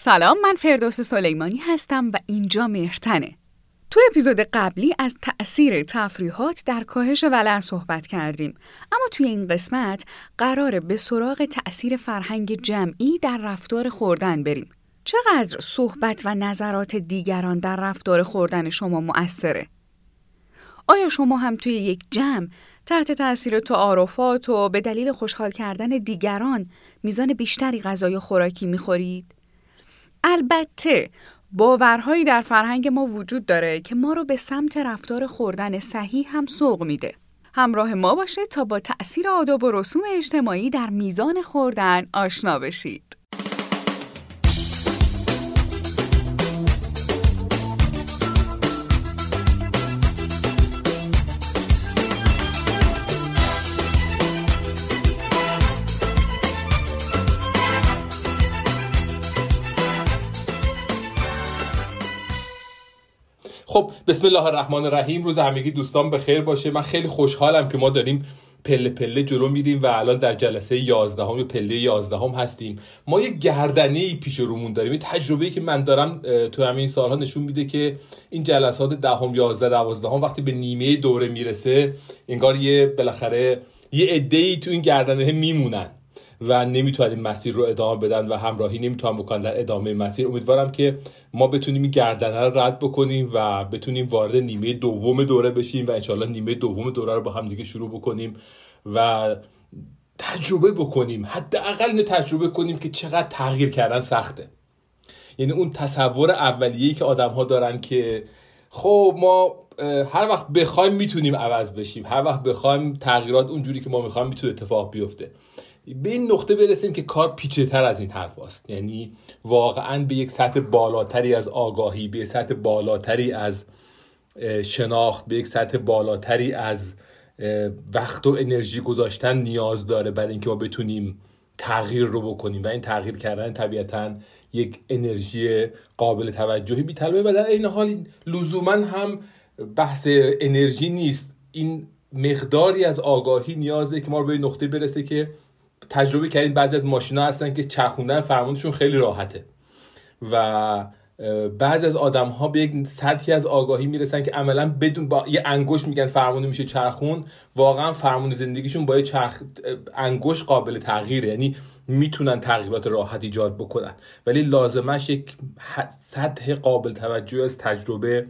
سلام من فردوس سلیمانی هستم و اینجا مهرتنه تو اپیزود قبلی از تأثیر تفریحات در کاهش ولع صحبت کردیم اما توی این قسمت قراره به سراغ تأثیر فرهنگ جمعی در رفتار خوردن بریم چقدر صحبت و نظرات دیگران در رفتار خوردن شما مؤثره؟ آیا شما هم توی یک جمع تحت تاثیر تعارفات و به دلیل خوشحال کردن دیگران میزان بیشتری غذای خوراکی می‌خورید؟ البته باورهایی در فرهنگ ما وجود داره که ما رو به سمت رفتار خوردن صحیح هم سوق میده. همراه ما باشه تا با تأثیر آداب و رسوم اجتماعی در میزان خوردن آشنا بشید. خب بسم الله الرحمن الرحیم روز همگی دوستان به خیر باشه. من خیلی خوشحالم که ما داریم پله پله جلو میریم و الان در جلسه 11 هم پله 11 هم هستیم. ما یه گردنه پیش رومون داریم. این تجربه که من دارم تو همین سالها نشون میده که این جلسات دهم 11 12 هم وقتی به نیمه دوره می‌رسه انگار یه بالاخره یه عده‌ای تو این گردنه میمونن. و نمی‌تونن این مسیر رو ادامه بدن و همراهی نمی‌تونن بکنن در ادامه مسیر. امیدوارم که ما بتونیم این گردنه رو رد بکنیم و بتونیم وارد نیمه دوم دوره بشیم و انشالله نیمه دوم دوره رو با هم دیگه شروع بکنیم و تجربه بکنیم. حداقل اینو تجربه کنیم که چقدر تغییر کردن سخته. یعنی اون تصور اولیه‌ای که آدم ها دارن که خب ما هر وقت بخوایم می‌تونیم عوض بشیم. هر وقت بخوایم تغییرات اونجوری که ما می‌خوایم می‌تونه اتفاق بیفته. به این نقطه برسیم که کار پیچه تر از این حرف است یعنی واقعا به یک سطح بالاتری از آگاهی به یک سطح بالاتری از شناخت به یک سطح بالاتری از وقت و انرژی گذاشتن نیاز داره برای اینکه ما بتونیم تغییر رو بکنیم. و این تغییر کردن طبیعتا یک انرژی قابل توجهی میطلبه و در این حال لزوما هم بحث انرژی نیست. این مقداری از آگاهی نیازه که ما رو به نقطه برسه که تجربه کردید بعضی از ماشینا هستن که چرخوندن فرمونشون خیلی راحته. و بعضی از آدم ها به یک سطحی از آگاهی می‌رسن که عملا بدون با یه انگوش میگن فرمون میشه چرخون واقعا فرمون زندگیشون با یه چرخ انگوش قابل تغییره. یعنی می‌تونن تغییرات راحت ایجاد بکنن. ولی لازمش یک سطح قابل توجه از تجربه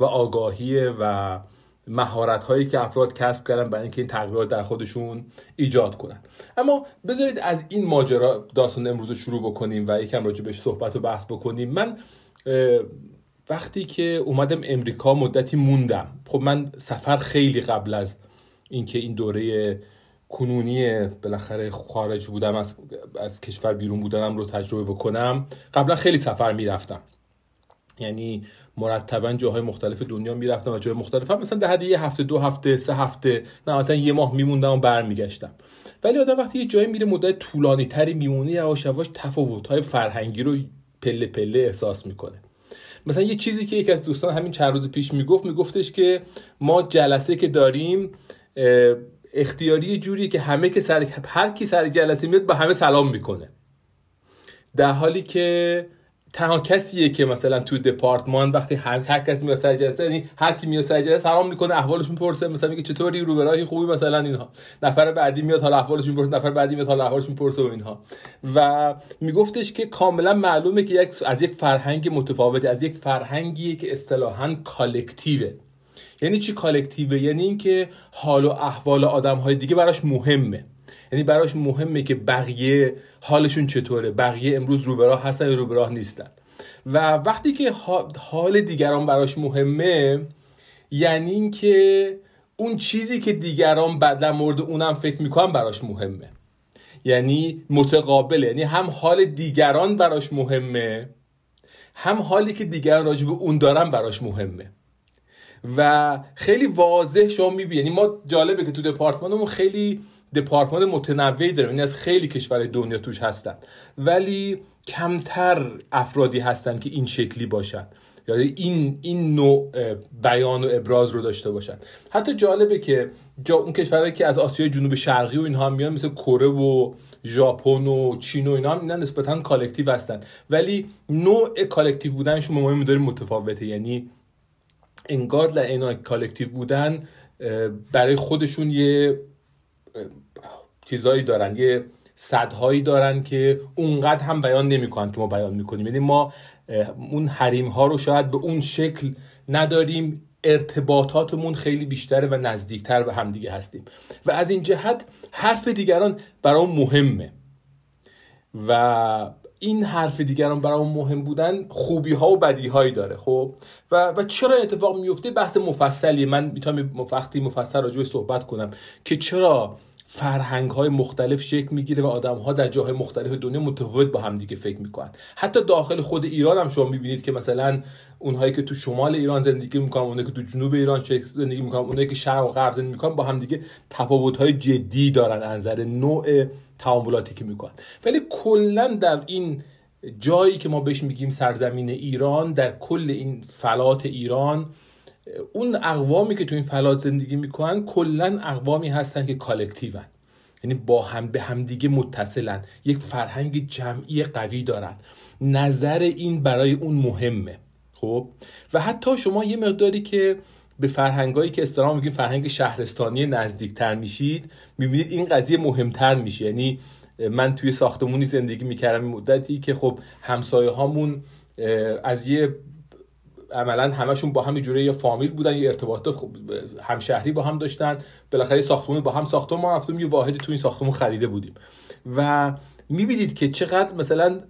و آگاهی و مهارت هایی که افراد کسب کردن برای اینکه این تغییرات در خودشون ایجاد کنن. اما بذارید از این ماجرا داستان امروز رو شروع بکنیم و یکم راجع بهش صحبت و بحث بکنیم. من وقتی که اومدم امریکا مدتی موندم. خب من سفر خیلی قبل از اینکه این دوره کنونی بالاخره خارج بودم از, از کشور بیرون بودنم رو تجربه بکنم قبلا خیلی سفر می‌رفتم. یعنی مرتبا جاهای مختلف دنیا می‌رفتم و جای مختلف هم. مثلا در یه هفته دو هفته سه هفته نه مثلا یه ماه میموندم و برمیگشتم. ولی آدم وقتی یه جایی میره مدت طولانی تری میمونه یواش یواش تفاوت های فرهنگی رو پله پله احساس می‌کنه. مثلا یه چیزی که یکی از دوستان همین چند روز پیش می‌گفت میگفتش که ما جلسه که داریم اختیاری جوری که همه که سر هر کی سر جلسه میاد با همه سلام می‌کنه. در حالی که تنها کسیه که مثلا تو دپارتمان وقتی هر, هر کس میاد سر جلسه یعنی هر کی میاد سر جلسه سلام می‌کنه احوالشون پرسه مثلا میگه چطوری رو برای خوبی مثلا اینها. نفر بعدی میاد حال احوالش می‌پرسه نفر بعدی میاد حال احوالش می‌پرسه و اینها. و میگفتش که کاملا معلومه که یک از یک فرهنگ متفاوتی از یک فرهنگی که اصطلاحا کالکتیوه. یعنی چی کالکتیوه؟ یعنی اینکه حال و احوال آدم های دیگه براش مهمه. یعنی براش مهمه که بقیه حالشون چطوره. بقیه امروز رو به راه هستن یا رو به راه نیستن. و وقتی که حال دیگران براش مهمه یعنی اینکه اون چیزی که دیگران بعد مورد اونم فکر می‌کنن براش مهمه. یعنی متقابله یعنی هم حال دیگران براش مهمه هم حالی که دیگران راجع به اون دارن براش مهمه. و خیلی واضح شما می‌بینی. یعنی ما جالبه که تو دپارتمانمون خیلی دپارتمان متنوعی داریم. یعنی از خیلی کشور دنیا توش هستن. ولی کمتر افرادی هستن که این شکلی باشن. یا این این نوع بیان و ابراز رو داشته باشن. حتی جالبه که جا اون کشورهایی که از آسیای جنوب شرقی و اینها میان مثل کره و ژاپن و چین و اینا هم اینا نسبتا collective هستن. ولی نوع collective بودنشون با مدل ما متفاوته. یعنی انگار در اینا collective بودن برای خودشون یه چیزایی دارن یه سدهایی دارن که اونقدر هم بیان نمی‌کنن که ما بیان می‌کنیم. یعنی ما اون حریم ها رو شاید به اون شکل نداریم ارتباطاتمون خیلی بیشتره و نزدیکتر به همدیگه هستیم. و از این جهت حرف دیگران برای مهمه. و این حرف دیگران برای مهم بودن خوبی ها و بدی هایی داره خب؟ و, و چرا اتفاق میفته بحث مفصلی من می‌تونم وقتی مفصل راجع صحبت کنم که چرا فرهنگ های مختلف شکل می‌گیره و آدم ها در جاهای مختلف دنیا متفاوت با هم دیگه فکر می‌کنن. حتی داخل خود ایران هم شما می‌بینید که مثلا اونهایی که تو شمال ایران زندگی می‌کنن اونهایی که تو جنوب ایران زندگی می‌کنن اونهایی که شرق و غرب زندگی می‌کنن با هم دیگه تفاوت های جدی دارن از نظر نوع تعاملاتی که می‌کنن. ولی کلا در این جایی که ما بهش میگیم سرزمین ایران در کل این فلات ایران اون اقوامی که تو این فلات زندگی می‌کنن کلا اقوامی هستن که کالکتیون. یعنی با هم به همدیگه متصلن. یک فرهنگ جمعی قوی دارن. نظر این برای اون مهمه. خب؟ و حتی شما یه مقداری که به فرهنگایی که اصطلاحا میگیم فرهنگ شهرستانی نزدیکتر میشید می‌بینید این قضیه مهمتر میشه. یعنی من توی ساختمونی زندگی می‌کردم مدتی که خب همسایه هامون از یه عملا همشون با هم جوره یا فامیل بودن یه ارتباط همشهری با هم داشتن. بالاخره ساختمون با هم ساختمون ما رفتیم یه واحدی تو این ساختمون خریده بودیم. و می‌بینید که چقدر مثلا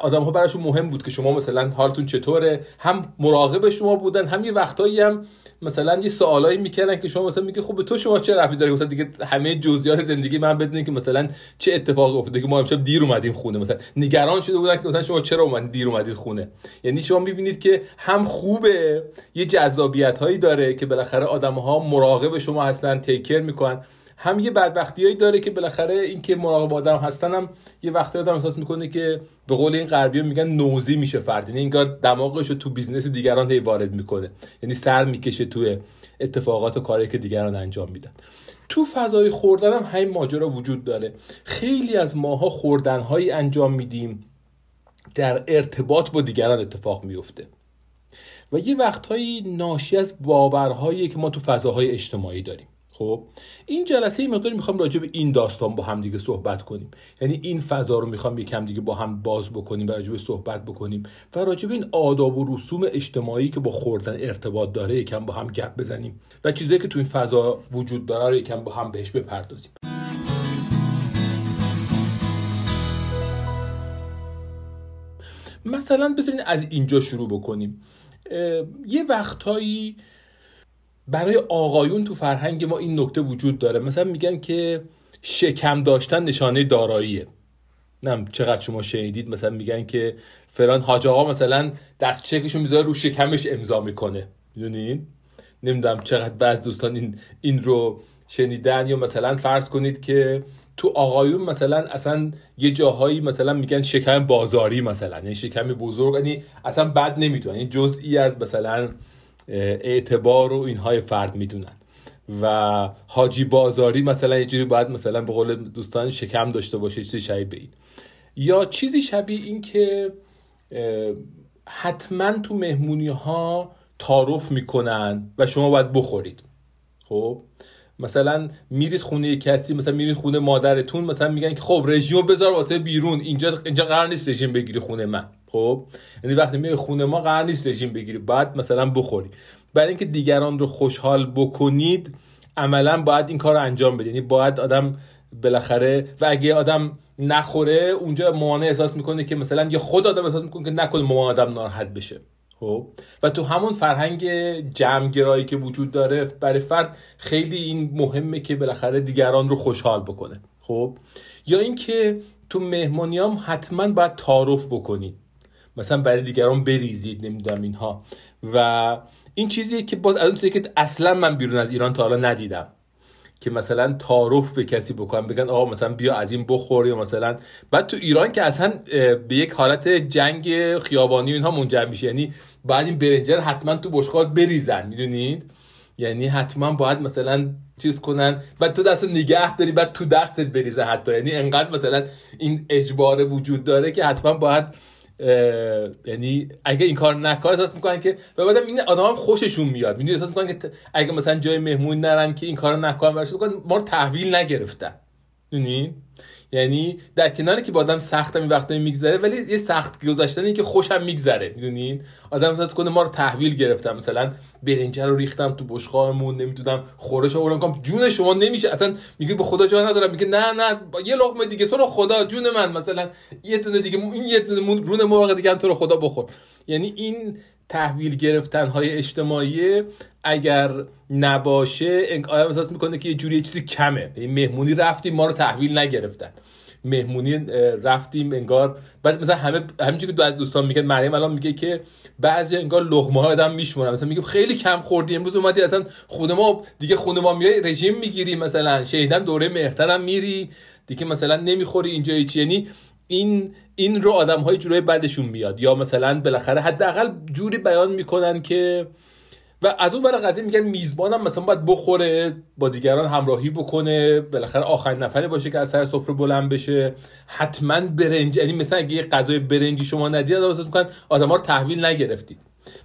آدم ها براشون مهم بود که شما مثلا حالتون چطوره. هم مراقب شما بودن هم یه وقتایی هم مثلا یه سوالایی می‌کردن که شما مثلا میگه خب به تو شما چه رفتی داری مثلا دیگه همه جزئیات زندگی من بدونین که مثلا چه اتفاقی افتاده که ما امشب دیر اومدیم خونه. مثلا نگران شده بودن که مثلا شما چرا اومدید دیر اومدید خونه. یعنی شما می‌بینید که هم خوبه یه جذابیت هایی داره که بالاخره آدم ها مراقب شما هستن take care می‌کنن. هم یه بدبختیایی داره که بالاخره این که مراقب آدم هستن هم یه وقتی آدم احساس می‌کنه که به قول این غربی میگن nosy میشه فرد. یعنی انگار دماغش رو تو business دیگران هی وارد می‌کنه. یعنی سر می‌کشه توی اتفاقات و کاری که دیگران انجام میدن. تو فضای خوردن هم همین ماجرا وجود داره. خیلی از ماها خوردنهایی انجام میدیم در ارتباط با دیگران اتفاق میفته و یه وقتهایی ناشی از باورهایی که ما تو فضاهای اجتماعی داریم. خب این جلسه مقداری می‌خوام راجع به این داستان با هم دیگه صحبت کنیم. یعنی این فضا رو می‌خوام یکم دیگه با هم باز بکنیم و راجع به صحبت بکنیم و راجع به این آداب و رسوم اجتماعی که با خوردن ارتباط داره یکم با هم گپ بزنیم و چیزایی که تو این فضا وجود داره رو یکم با هم بهش بپردازیم. مثلا بذارین از اینجا شروع بکنیم. یه وقتهایی برای آقایون تو فرهنگ ما این نکته وجود داره. مثلا میگن که شکم داشتن نشانه داراییه. نم چقدر شما شنیدید؟ مثلا میگن که فلان حاج آقا مثلا دست چکشو می‌ذاره رو شکمش امضا می‌کنه. می‌دونین نمی‌دونم چقدر بعض دوستان این این رو شنیدن یا مثلا فرض کنید که تو آقایون مثلا اصلا یه جاهایی مثلا میگن شکم بازاری مثلا یعنی شکم بزرگ یعنی اصلا بد نمی‌دونن. این جزئی از مثلا اعتبار و اینهای فرد می‌دونن. و حاجی بازاری مثلا یه جوری باید مثلا به قول دوستان شکم داشته باشه چیزی شبیه این. یا چیزی شبیه این که حتما تو مهمونی ها تعارف می‌کنن و شما باید بخورید. خب؟ مثلا میرید خونه کسی مثلا میرید خونه مادرتون مثلا میگن که خب رژیم بذار واسه بیرون اینجا اینجا قرار نیست رژیم بگیری خونه من. خب؟ یعنی وقتی میای خونه ما قرار نیست رژیم بگیری بعد مثلا بخوری. برای اینکه دیگران رو خوشحال بکنید عملا باید این کار رو انجام بدید. یعنی باید آدم بالاخره و اگه آدم نخوره اونجا مامانه احساس می‌کنه که مثلا یا خود آدم احساس می‌کنه که نکنه مامان آدم ناراحت بشه. خب؟ و تو همون فرهنگ جمعگرایی که وجود داره برای فرد خیلی این مهمه که بالاخره دیگران رو خوشحال بکنه. خب؟ یا اینکه تو مهمانیام حتما باید تعارف بکنید. مثلا برای دیگران بریزید نمی‌دونم اینها. و این چیزیه که باز از اون که اصلا من بیرون از ایران تا حالا ندیدم. که مثلا تعارف به کسی بکنن بگن آقا مثلا بیا از این بخور یا مثلا بعد تو ایران که اصلا به یک حالت جنگ خیابانی اینها منجر میشه. یعنی بعد این برنجر حتما تو بشقاب بریزن می‌دونید؟ یعنی حتما باید مثلا چیز کنن. بعد تو دستو نگه داری بعد تو دستت بریزه حتی. یعنی انقدر مثلا این اجبار وجود داره که حتما باید یعنی اگه این کار نکنه احساس می‌کنن که و بعدم این آدم هم خوششون میاد. می‌دونی؟ احساس می‌کنن که اگه مثلا جای مهمون نرن که این کارو نکنن برش ما رو تحویل نگرفتن. می‌دونی؟ یعنی در کناری که با آدم سخت این وقتا میگذره ولی یه سخت گذاشتنی که خوشم میگذره می‌دونین؟ آدم احساس کنه ما رو تحویل گرفتم مثلا برنجه رو ریختم تو بشقابمون نمی‌دونم خورش آوردم کنم جون شما نمیشه. اصلا میگه به خدا جا ندارم میگه نه نه یه لقمه دیگه تو رو خدا جون من. مثلا یه دونه دیگه این یه دونه رون موقع دیگه تو رو خدا بخور. یعنی این تحویل گرفتن های اجتماعی اگر نباشه آدم احساس می‌کنه که یه جوری چیزی کمه. مهمونی رفتیم ما رو تحویل نگرفتن. مهمونی رفتیم انگار بعد مثلا همه همینجوری که دو از دوستان میگن مریم الان میگه که بعضی انگار لقمه ها آدم میشمونن مثلا میگه خیلی کم خوردی امروز اومدی اصلا خود ما دیگه خود ما میای رژیم می‌گیری مثلا. شهیدن دوره مهترم میری دیگه مثلا نمی‌خوری اینجا چی یعنی این این رو آدم های جورای بعدشون میاد. یا مثلا بالاخره حداقل جوری بیان می‌کنن که و از اون برای قضیه میگن میزبانم مثلا باید بخوره با دیگران همراهی بکنه بالاخره آخرین نفری باشه که از سر سفره بلند بشه. حتما برنج یعنی مثلا اگه یه غذای برنجی شما ندید آدم می‌کنن آدما رو تحویل نگرفتید.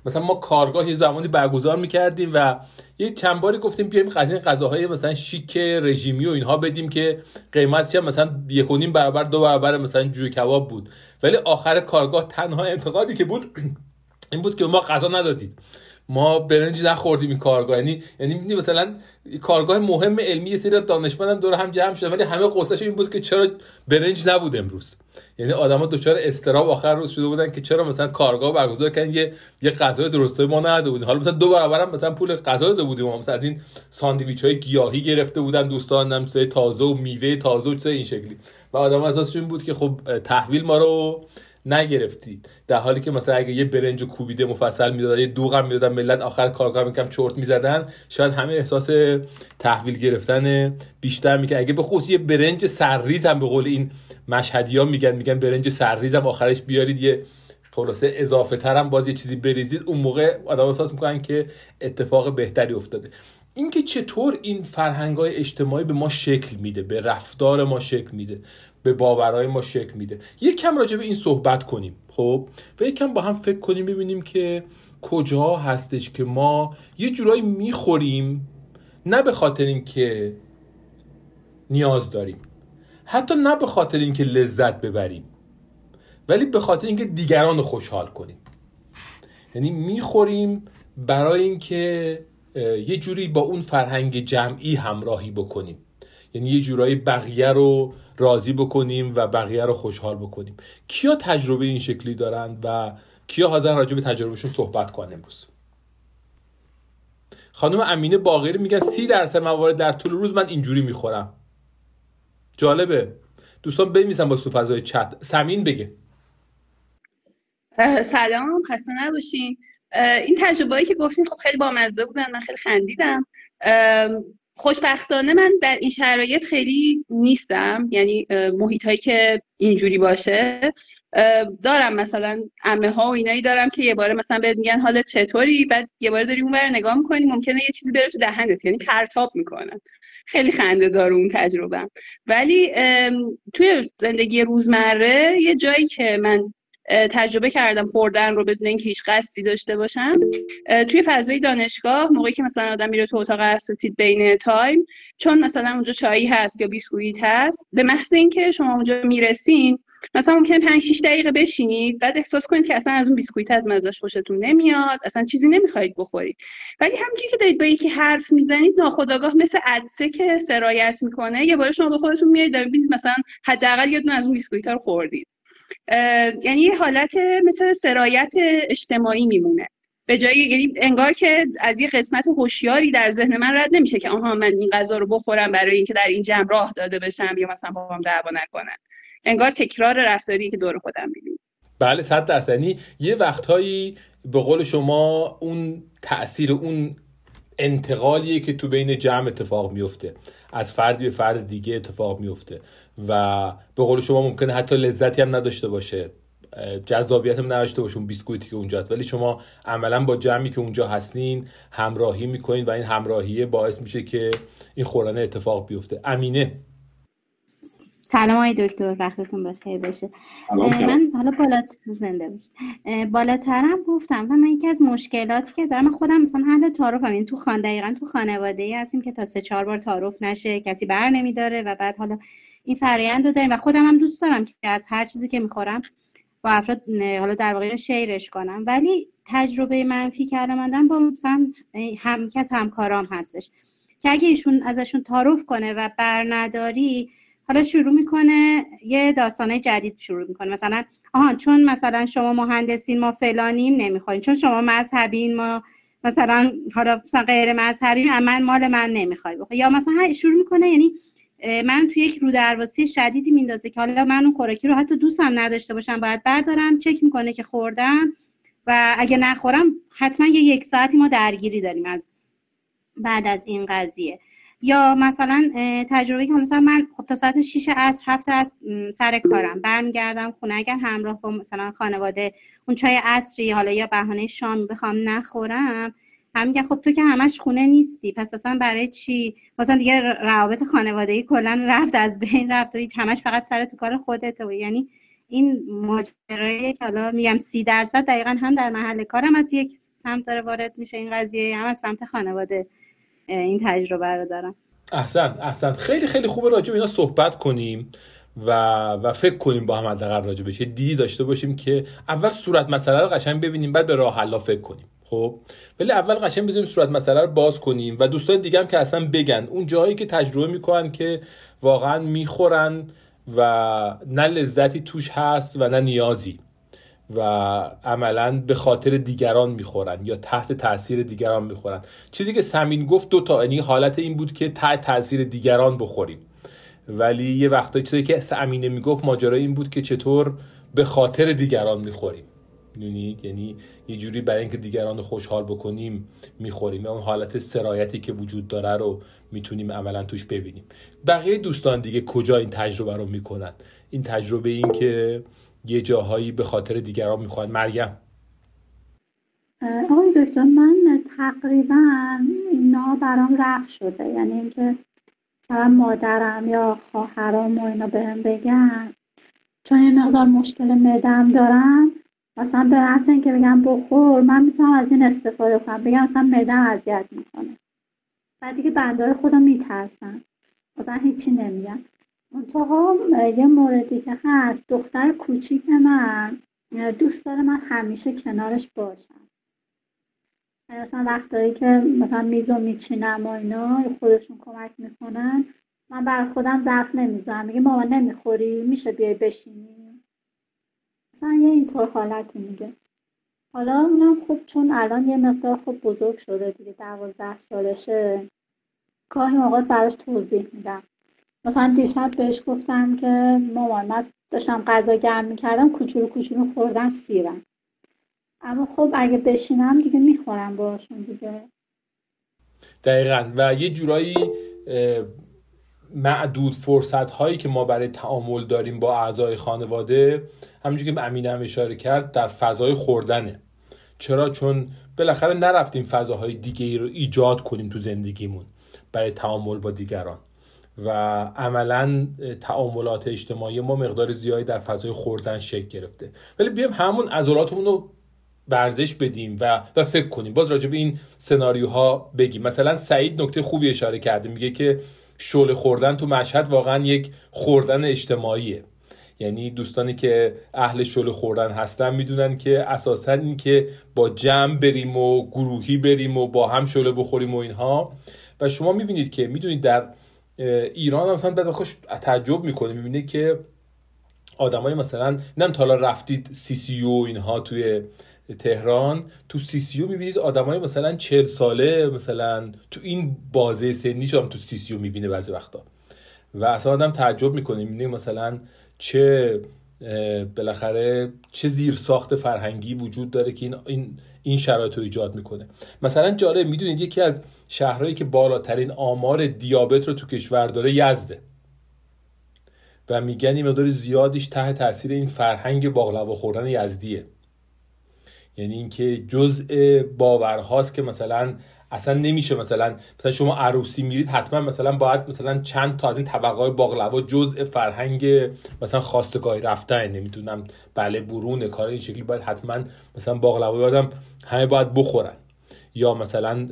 مثلا ما کارگاه یه زمانی برگزار می‌کردیم و یه چند باری گفتیم بیایم از این غذاهای مثلا شیک رژیمی و اینها بدیم که قیمتش مثلا یک و نیم برابر دو برابر مثلا جوی کباب بود. ولی آخر کارگاه تنها انتقادی که بود این بود که ما غذا ندادید. ما برنج نخوردیم این کارگاه. یعنی یعنی مثلا کارگاه مهم علمی یه سری دانشمند هم دور هم جمع شدن ولی همه قصهش این بود که چرا برنج نبود امروز. یعنی آدما دچار استراب آخر روز شده بودن که چرا مثلا کارگاه برگزار کردن یه یه غذای درسته ما نداده بودیم. حالا مثلا دو برابر هم مثلا پول غذا داده بودیم. مثلا از این ساندویچ های گیاهی گرفته بودن دوستان هم تازه و میوه تازه و این شکلی. و آدم اساسش این بود که خب تحویل ما رو نگرفتید در حالی که مثلا اگه یه برنج کوبیده مفصل می‌دادن یه دوغ هم می‌دادن ملت آخر کارگاه میکم چرت می‌زدن شاید همه احساس تحویل گرفتن بیشتر می‌کنه اگه به خصوص یه برنج سرریز هم به قول این مشهدی ها میگن میگن برنج سرریز هم آخرش بیارید یه خلاصه اضافه تر هم باز یه چیزی بریزید. اون موقع آدم احساس می‌کنن که اتفاق بهتری افتاده. اینکه چطور این فرهنگ های اجتماعی به ما شکل میده به رفتار ما شکل میده. به باورهای ما شکل میده. یک کم راجع به این صحبت کنیم خب؟ و یک کم با هم فکر کنیم ببینیم که کجا هستش که ما یه جورایی می‌خوریم نه به خاطر اینکه نیاز داریم حتی نه به خاطر اینکه لذت ببریم ولی به خاطر اینکه دیگران رو خوشحال کنیم. یعنی می‌خوریم برای اینکه یه جوری با اون فرهنگ جمعی همراهی بکنیم. یعنی یه جورایی بقیه رو راضی بکنیم و بقیه رو خوشحال بکنیم. کیا تجربه این شکلی دارند و کیا حاضر راجع به تجربهشون صحبت کنن امروز؟ خانم امینه باقری میگن سی درصد موارد در طول روز من اینجوری می‌خورم. جالبه. دوستان بنویسن با فضای چت. سمین بگه. سلام خسته نباشین. این تجربه که گفتین خب خیلی بامزه بودن من خیلی خندیدم. خوشبختانه من در این شرایط خیلی نیستم. یعنی محیط هایی که اینجوری باشه دارم مثلا امه ها و اینایی دارم که یه باره مثلا بهت میگن حالت چطوری؟ بعد یه باره داری اونور نگاه می‌کنی ممکنه یه چیزی بره تو دهنت یعنی پرتاب می‌کنن خیلی خنده دار اون تجربه ولی توی زندگی روزمره یه جایی که من تجربه کردم خوردن رو بدون اینکه هیچ قصدی داشته باشم. توی فضای دانشگاه موقعی که مثلا آدم میره تو اتاق اساتید بین تایم چون مثلا اونجا چایی هست یا بیسکویت هست به محض اینکه شما اونجا می‌رسین مثلا ممکن 5 6 دقیقه بشینید بعد احساس کنید که اصلا از اون بیسکویت از مزهش خوشتون نمیاد اصلا چیزی نمی‌خواید بخورید. ولی همونجوری که دارید با یکی حرف می‌زنید ناخودآگاه مثل عطسه که سرایت می‌کنه یه بار شما به خودتون میایید دارید مثلا حداقل یه دونه از اون بیسکویت رو خوردید. یعنی یه حالت مثل سرایت اجتماعی میمونه. به جای یعنی انگار که از یه قسمت هوشیاری در ذهن من رد نمیشه که آها من این غذا رو بخورم برای اینکه در این جمع راه داده بشم یا مثلا با هم دعوا نکنن انگار تکرار رفتاری که دور خودم می‌بینم. بله صد درصد. یعنی یه وقتهایی به قول شما اون تاثیر اون انتقالیه که تو بین جمع اتفاق میفته. از فردی به فرد دیگه اتفاق میفته. و به قول شما ممکنه حتی لذتی هم نداشته باشه. جذابیت نداشته باشه اون بیسکویتی که اونجا ولی شما عملا با جمعی که اونجا هستین همراهی می‌کنین و این همراهیه باعث میشه که این خوردن اتفاق بیفته. امینه. سلام های دکتر. وقتتون بخیر بشه من حالا بالات زنده باشه بالاترم گفتم من یکی از مشکلاتی که دارم خودم مثلا اهل تعارفم این تو خان دقیقا تو خانواده ای هستیم که تا سه چهار بار تعارف نشه کسی بر نمیداره و بعد حالا این فرایند رو داریم. و خودم هم دوست دارم که از هر چیزی که می‌خورم با افراد حالا در واقع شیرش کنم. ولی تجربه منفی کرده من با مثلا هم از همکارام هستش که اگه ایشون ازشون تعارف کنه و بر نداری حالا شروع می‌کنه یه داستانه جدید شروع می‌کنه. مثلا آها چون مثلا شما مهندسین ما فلانیم نمی‌خوایم. چون شما مذهبین ما مثلا حالا مثلا غیر مذهبی من مال من نمی‌خوای یا مثلا شروع می‌کنه یعنی من توی یک رو درواسی شدیدی میندازه که حالا من اون خوراکی رو حتی دوستم نداشته باشم باید بردارم چک می‌کنه که خوردم و اگه نخورم حتما یه یک ساعتی ما درگیری داریم از بعد از این قضیه. یا مثلا تجربه که مثلا من خب تا ساعت 6 عصر هفته از سر کارم برمیگردم خونه اگر همراه با مثلا خانواده اون چای عصری حالا یا بهانه شام بخوام نخورم هم میگن خب تو که همش خونه نیستی پس اصلا برای چی؟ مثلا دیگه روابط خانوادگی کلا رفت از بین رفت و همش فقط سر تو کار خودت و یعنی این ماجرای که حالا میگم سی درصد دقیقا هم در محل کارم از یک سمت داره وارد میشه این قضیه هم از سمت خانواده این تجربه رو دارم. احسن احسن. خیلی خیلی خوبه راجع به اینا صحبت کنیم و و فکر کنیم با هم حداقل راجع بهش. دیدی داشته باشیم که اول صورت مسئله رو قشنگ ببینیم بعد به راه حل فکر کنیم. خب. ولی اول قشنگ بزنیم صورت مسئله رو باز کنیم و دوستان دیگه هم که اصلا بگن. اون جایی که تجربه می‌کنن که واقعا می‌خورن و نه لذتی توش هست و نه نیازی و عملا به خاطر دیگران می‌خورن یا تحت تاثیر دیگران می‌خورن. چیزی که سمین گفت دو تا یعنی حالت این بود که تحت تاثیر دیگران بخوریم. ولی یه وقتا چیزی که امینه می‌گفت ماجرا این بود که چطور به خاطر دیگران می‌خوریم. می‌دونید یعنی یه جوری برای اینکه دیگران خوشحال بکنیم می‌خوریم. اون حالت سرایتی که وجود داره رو می‌تونیم عملا توش ببینیم. بقیه دوستان دیگه کجا این تجربه رو می‌کنن؟ این تجربه این که یه جاهایی به خاطر دیگران می‌خواد مریم آقای دکتر من تقریبا اینا برام رفت شده. یعنی اینکه مثلا مادرم یا خواهرام و اینا بهم بگن. چون یه مقدار مشکل مدم دارم. مثلا به محض اینکه بگم بخور من می‌تونم از این استفاده کنم. بگم مثلا مدم اذیت می‌کنه. بعد دیگه بنده خودم میترسن. مثلا هیچی نمیگم. منتها یه موردی که هست دختر کوچیک من دوست داره من همیشه کنارش باشم. مثلا وقتایی که مثلا میزو میچینم و اینا خودشون کمک می‌کنن من بر خودم ظرف نمی‌زنم میگه ماما نمی‌خوری؟ میشه بیای بشینی؟ مثلا یه اینطور حالتی میگه. حالا اونم خب چون الان یه مقدار خب بزرگ شده دیگه دوازده سالشه. گاهی موقع براش توضیح میدم. مثلا دیشب بهش گفتم که مامان من داشتم غذا گرم می‌کردم کوچولو کوچولو خوردن سیرم. اما خب اگه بشینم دیگه می‌خورم باشون دیگه. دقیقا. و یه جورایی معدود فرصت هایی که ما برای تعامل داریم با اعضای خانواده همونجور که امینه هم اشاره کرد در فضای خوردنه. چرا؟ چون بالاخره نرفتیم فضاهای دیگه ای رو ایجاد کنیم تو زندگیمون برای تعامل با دیگران. و عملا تعاملات اجتماعی ما مقدار زیادی در فضای خوردن شکل گرفته. ولی بیایم همون عضلاتمون رو ورزش بدیم و و فکر کنیم. باز راجع به این سناریوها بگیم. مثلا سعید نکته خوبی اشاره کرده. میگه که شل خوردن تو مشهد واقعا یک خوردن اجتماعیه. یعنی دوستانی که اهل شل خوردن هستن می‌دونن که اساسا این که با جمع بریم و گروهی بریم و با هم شله بخوریم و اینها. و شما می‌بینید که می‌دونید در ایران مثلا بعد خوش تعجب می‌کنه می‌بینه که آدمای مثلا نم تالا رفتید سی سی او اینها توی تهران تو سی سی او می‌بینید آدمای مثلا چل ساله مثلا تو این بازه سنی هم تو سی سی او می‌بینه بعضی وقتا. و اصلا آدم تعجب می‌کنه می‌بینه مثلا چه بالاخره چه زیر ساخت فرهنگی وجود داره که این این این شرایط رو ایجاد می‌کنه. مثلا جالب می‌دونید یکی از شهرهایی که بالاترین آمار دیابت رو تو کشور داره یزده. و میگن این مقدار زیادیش تحت تاثیر این فرهنگ باقلوا خوردن یزدیه. یعنی اینکه جزء باورهاست که مثلا اصلا نمیشه مثلا مثلا شما عروسی میرید حتما مثلا باید مثلا چند تا از این طبقه های باقلوا جزء فرهنگ مثلا خواستگاهی رفتن. نمی‌دونم بله برون کار این شکلی باید حتما مثلا باقلوا یادم همه باید بخورن. یا مثلا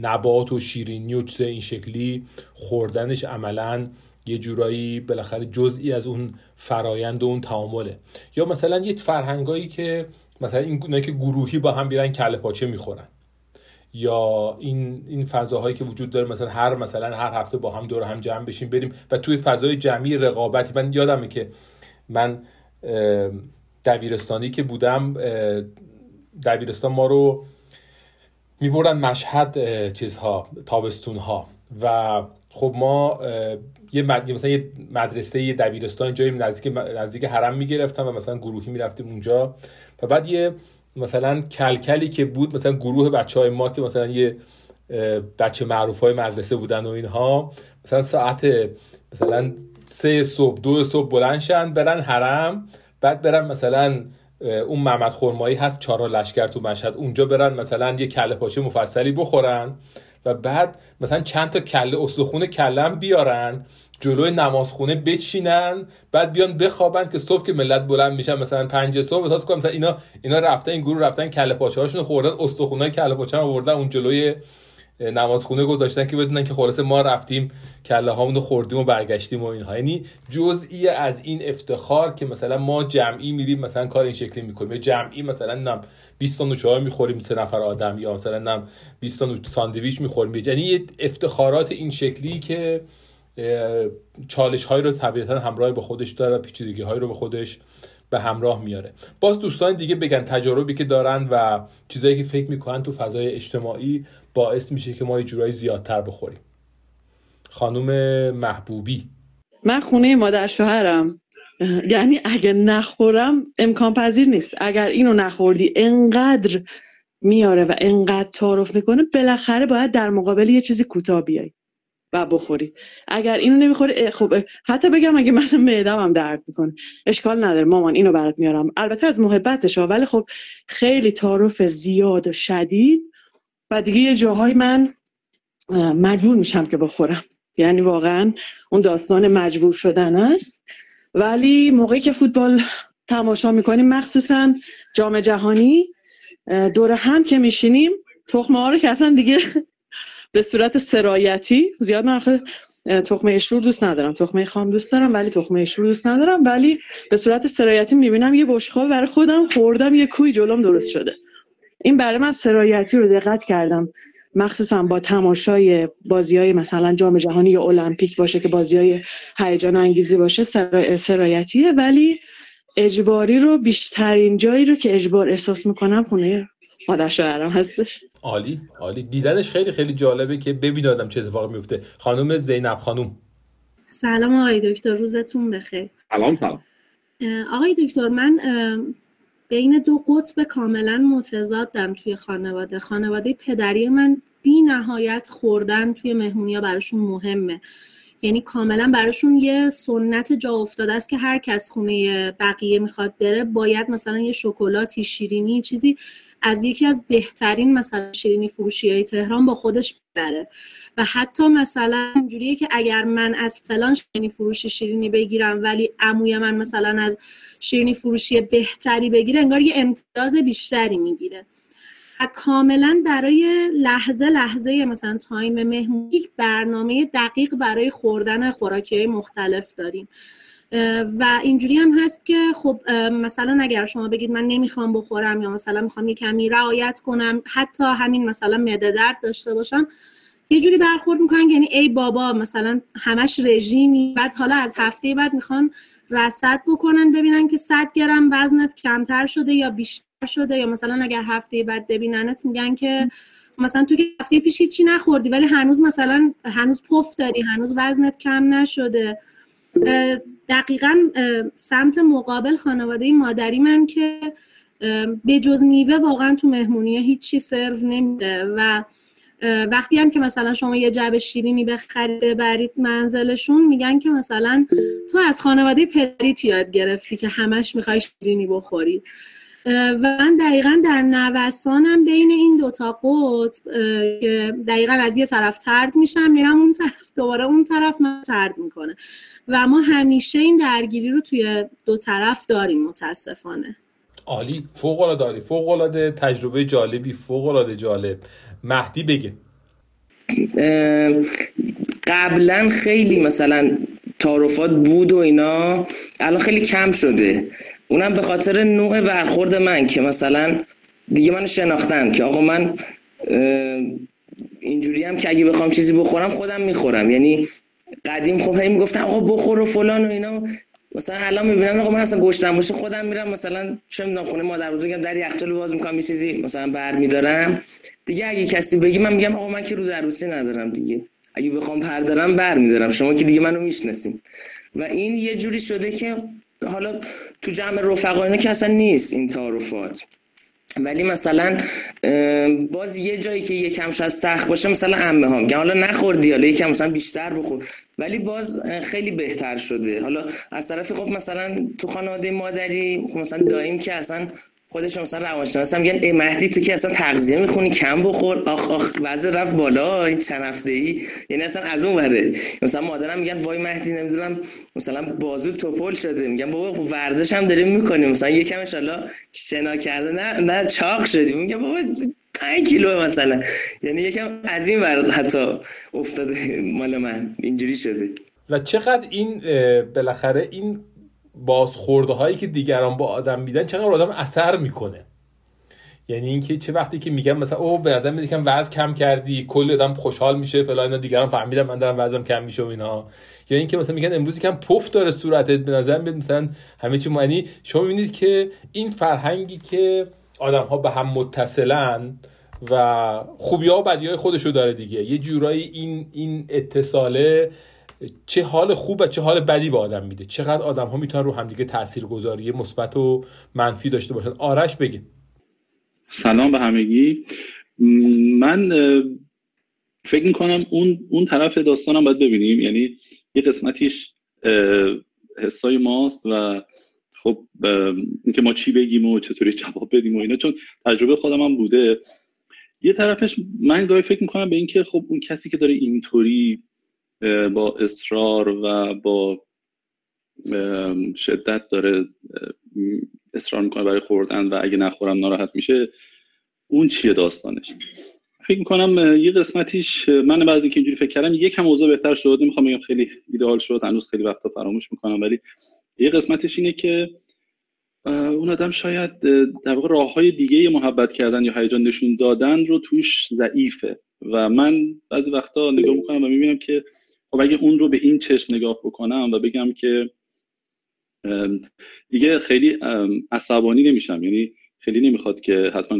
نبات و شیرینی و چیز این شکلی خوردنش عملا یه جورایی بالاخره جزئی از اون فرایند و اون تعامله. یا مثلا یه فرهنگایی که مثلا این که گروهی با هم بیرن کله پاچه می‌خورن. یا این این فضاهایی که وجود داره مثلا هر مثلا هر هفته با هم دور هم جمع بشیم بریم و توی فضای جمعی رقابتی. من یادمه که من دبیرستانی که بودم دبیرستان ما رو میبردن مشهد چیزها تابستون ها و خب ما یه. مثلا یه مدرسه یه دبیرستان جایی نزدیک نزدیک حرم می‌گرفتم و مثلا گروهی می‌رفتیم اونجا. و بعد یه مثلا کلکلی که بود مثلا گروه بچه های ما که مثلا یه بچه معروف های مدرسه بودن و اینها مثلا ساعت مثلا سه صبح دو صبح بلند برن حرم بعد برن مثلا اون محمد خرمایی هست چارا لشکر تو مشهد اونجا برن مثلا یه کله پاچه مفصلی بخورن و بعد مثلا چند تا کله استخونه کلم بیارن جلوی نمازخونه بچینن بعد بیان بخوابن که صبح که ملت بلند میشن مثلا پنج صبح تاس کنم مثلا اینا اینا رفتن این گروه رفتن کله پاچه هاشون خوردن استخونه کله پاچه آوردن اون جلوی نمازخونه گذاشتن که بدونن که خلاص ما رفتیم کله هامون خوردیم و برگشتیم و اینها. یعنی جزئی از این افتخار که مثلا ما جمعی میریم مثلا کار این شکلی می‌کنیم. جمعی مثلا نم 20 تا نوشابه می‌خوریم سه نفر آدم یا مثلا نم 20 تا ساندویچ می‌خوریم. یعنی افتخارات این شکلی که چالش های رو طبیعتا همراه به خودش داره پیچیدگی های رو به خودش به همراه میاره. باز دوستان دیگه بگن تجاربی که دارن و چیزایی که فکر می‌کنن تو فضای اجتماعی باعث میشه که ما یه جورایی زیادتر بخوریم. خانم محبوبی. من خونه مادر شوهرم. یعنی اگه نخورم امکان پذیر نیست. اگر اینو نخوردی انقدر میاره و انقدر تعارف می‌کنه بالاخره باید در مقابل یه چیزی کوتاه بیای. و بخوری. اگر اینو نمی‌خوری خب حتی بگم اگه مثلا معدم هم درد می‌کنه. اشکال نداره مامان اینو برات میارم. البته از محبتش ولی خب خیلی تعارف زیاد و شدید و دیگه یه جاهای من مجبور میشم که بخورم. یعنی واقعا اون داستان مجبور شدن است. ولی موقعی که فوتبال تماشا می‌کنیم مخصوصا جام جهانی دور هم که میشینیم تخمه ها رو که اصلا دیگه به صورت سرایتی زیاد من تخمه شور دوست ندارم. تخمه خام دوست دارم ولی تخمه شور دوست ندارم. ولی به صورت سرایتی می‌بینم یه بشخواب برای خودم خوردم یه کوی جلوم درست شده. این برای من سرایتی رو دقت کردم. مخصوصا با تماشای بازی های مثلا جام جهانی یا المپیک باشه که بازی های هیجان انگیزی باشه سرایتیه. ولی اجباری رو بیشترین جایی رو که اجبار احساس می‌کنم خونه مادر شوهرم هستش. عالی عالی. دیدنش خیلی خیلی جالبه که ببینادم چه اتفاقی میفته. خانم زینب خانم. سلام آقای دکتر روزتون بخیر. سلام سلام. آقای دکتر من بین دو قطب کاملا متضادم توی خانواده. خانواده پدری من بی نهایت خوردن توی مهمونی براشون مهمه. یعنی کاملا براشون یه سنت جا افتاده است که هر کس خونه بقیه می‌خواد بره باید مثلا یه شکلاتی شیرینی چیزی از یکی از بهترین مثلا شیرینی فروشی های تهران با خودش بره و حتی مثلا اینجوریه که اگر من از فلان شیرینی فروشی شیرینی بگیرم ولی عموی من مثلا از شیرینی فروشی بهتری بگیره انگار یه امتیاز بیشتری می‌گیره. و کاملا برای لحظه لحظه مثلا تایم مهمونی برنامه دقیق برای خوردن خوراکی های مختلف داریم. و اینجوری هم هست که خب مثلا اگر شما بگید من نمی‌خوام بخورم یا مثلا می‌خوام یه کمی رعایت کنم حتی همین مثلا معده درد داشته باشم یه جوری برخورد می‌کنن یعنی ای بابا مثلا همش رژیمی. بعد حالا از هفته بعد می‌خوان رصد بکنن ببینن که 100 گرم وزنت کمتر شده یا بیشتر شده یا مثلا اگر هفته بعد ببیننت میگن که مثلا تو که هفته پیش چی نخوردی ولی هنوز مثلا هنوز پف داری هنوز وزنت کم نشده. دقیقا سمت مقابل خانواده مادری من که به جز میوه واقعا تو مهمونی هیچی سرو نمیده و وقتی هم که مثلا شما یه جعبه شیرینی بخرید ببرید منزلشون میگن که مثلا تو از خانواده پدریت یاد گرفتی که همش می‌خوای شیرینی بخوری. و من دقیقا در نوسانم بین این دوتا قطب که دقیقا از یه طرف ترد میشم میرم اون طرف دوباره اون طرف من ترد می‌کنه. و ما همیشه این درگیری رو توی دو طرف داریم متاسفانه. عالی فوق العاده عالی فوق العاده تجربه جالبی فوق العاده جالب. مهدی بگه. قبلا خیلی مثلا تعارفات بود و اینا الان خیلی کم شده. اونم به خاطر نوع برخورد من که مثلا دیگه من شناختن که آقا من اینجوری هم که اگه بخوام چیزی بخورم خودم می‌خورم. یعنی قدیم خب هی می‌گفتم آقا بخور و فلان و اینا. مثلا الان می‌بینم آقا من اصلا گشتم باشه خودم میرم مثلا چه می‌دونم خونه مادر بزرگم در یخچال باز می‌کنم یه چیزی مثلا برمیدارم. دیگه اگه کسی بگی من میگم آقا من که رو دروسی ندارم دیگه. اگه بخوام بردارم برمیدارم. شما که دیگه منو می‌شناسین. و این یه جوری شده که حالا تو جمع رفقا اینا که اصلا نیست این تعارفات. ولی مثلا باز یه جایی که یکم شاید سخت باشه مثلا عمه ها میگن حالا نخوردی حالا یکم مثلا بیشتر بخور. ولی باز خیلی بهتر شده. حالا از طرف خب مثلا تو خانواده مادری خب مثلا دایم که اصلا خودش مثلا روانشناس هم میگن مهدی تو که اصلا تغذیه می‌خونی کم بخور. آخ آخ وضع رفت بالا این چند هفته ای یعنی اصلا از اون وره. مثلا مادرم میگن وای مهدی نمی‌دونم مثلا بازو توپل شده. میگن بابا خب ورزش هم داریم می‌کنیم. مثلا یکم ان شنا کرده. نه نه چاق شدی میگن بابا 5 کیلو مثلا. یعنی یکم از این ور حتی افتاده مال من. اینجوری شده. و چقدر این بالاخره این بازخورده هایی که دیگران با آدم میدن چقدر آدم اثر می‌کنه. یعنی اینکه چه وقتی که میگم مثلا او به نظر میاد که وزن کم کردی کل آدم خوشحال میشه فلان اینا. دیگران فهمیدن من دارم وزنم کم میشه و اینا. یا اینکه مثلا میگن امروز کم پف داره صورتت به نظر میاد مثلا همه چی معنی شما می‌بینید که این فرهنگی که آدم ها به هم متصلن و خوبی ها و بدی های خودشو داره دیگه. یه جورایی این این اتصاله چه حال خوب و چه حال بدی به آدم میده. چقدر آدم ها می‌تونن رو همدیگه تاثیرگذاری مثبت و منفی داشته باشن. آرش بگه سلام به همگی. من فکر می‌کنم اون اون طرف داستانم باید ببینیم. یعنی یه قسمتیش حسای ماست و خب اینکه ما چی بگیم و چطوری جواب بدیم و اینا. چون تجربه خودم هم بوده. یه طرفش من گاهی فکر می‌کنم به اینکه خب اون کسی که داره اینطوری با اصرار و با شدت داره اصرار می‌کنه برای خوردن و اگه نخورم ناراحت میشه. اون چیه داستانش؟ فکر می‌کنم یه قسمتیش من بعضی که اینجوری فکر کردم یکم اوضاع بهتر شد. نمی‌خوام بگم خیلی ایدئال شد هنوز خیلی وقتا فراموش می‌کنم ولی یه قسمتش اینه که اون آدم شاید در واقع راه های دیگه محبت کردن یا هیجان نشون دادن رو توش ضعیفه. و من بعضی وقتا نگاه می‌کنم و می‌بینم که خب اگه اون رو به این چشم نگاه بکنم و بگم که دیگه خیلی عصبانی نمیشم. یعنی خیلی نمی‌خواد که حتما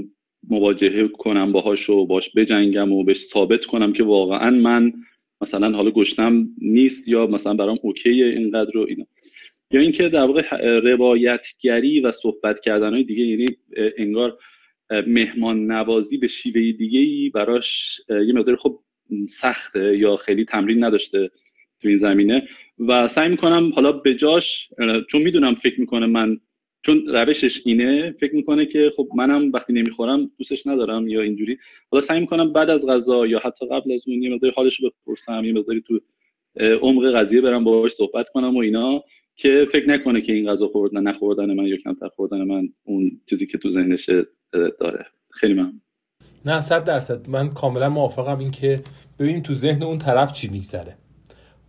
مواجهه کنم باهاش و باش بجنگم و بهش ثابت کنم که واقعا من مثلا حالا گشتم نیست یا مثلا برام اوکیه اینقدر رو اینا. یا اینکه در واقع روایتگری و صحبت کردن های دیگه یعنی انگار مهمان نوازی به شیوه دیگه ای براش یه مقدار خب سخته یا خیلی تمرین نداشته تو این زمینه. و سعی می‌کنم حالا به جاش چون می‌دونم فکر می‌کنه من چون روشش اینه فکر می‌کنه که خب منم وقتی نمی‌خورم دوستش ندارم یا اینجوری. حالا سعی می‌کنم بعد از غذا یا حتی قبل از اون یه مقداری حالش رو بپرسم یه مقداری تو عمق قضیه برم باهاش صحبت کنم و اینا که فکر نکنه که این غذا خوردن نخوردن من یا کمتر خوردن من اون چیزی که تو ذهنش داره. خیلی ممنون. نه صد درصد. من کاملا موافقم این که ببینیم تو ذهن اون طرف چی میگذره.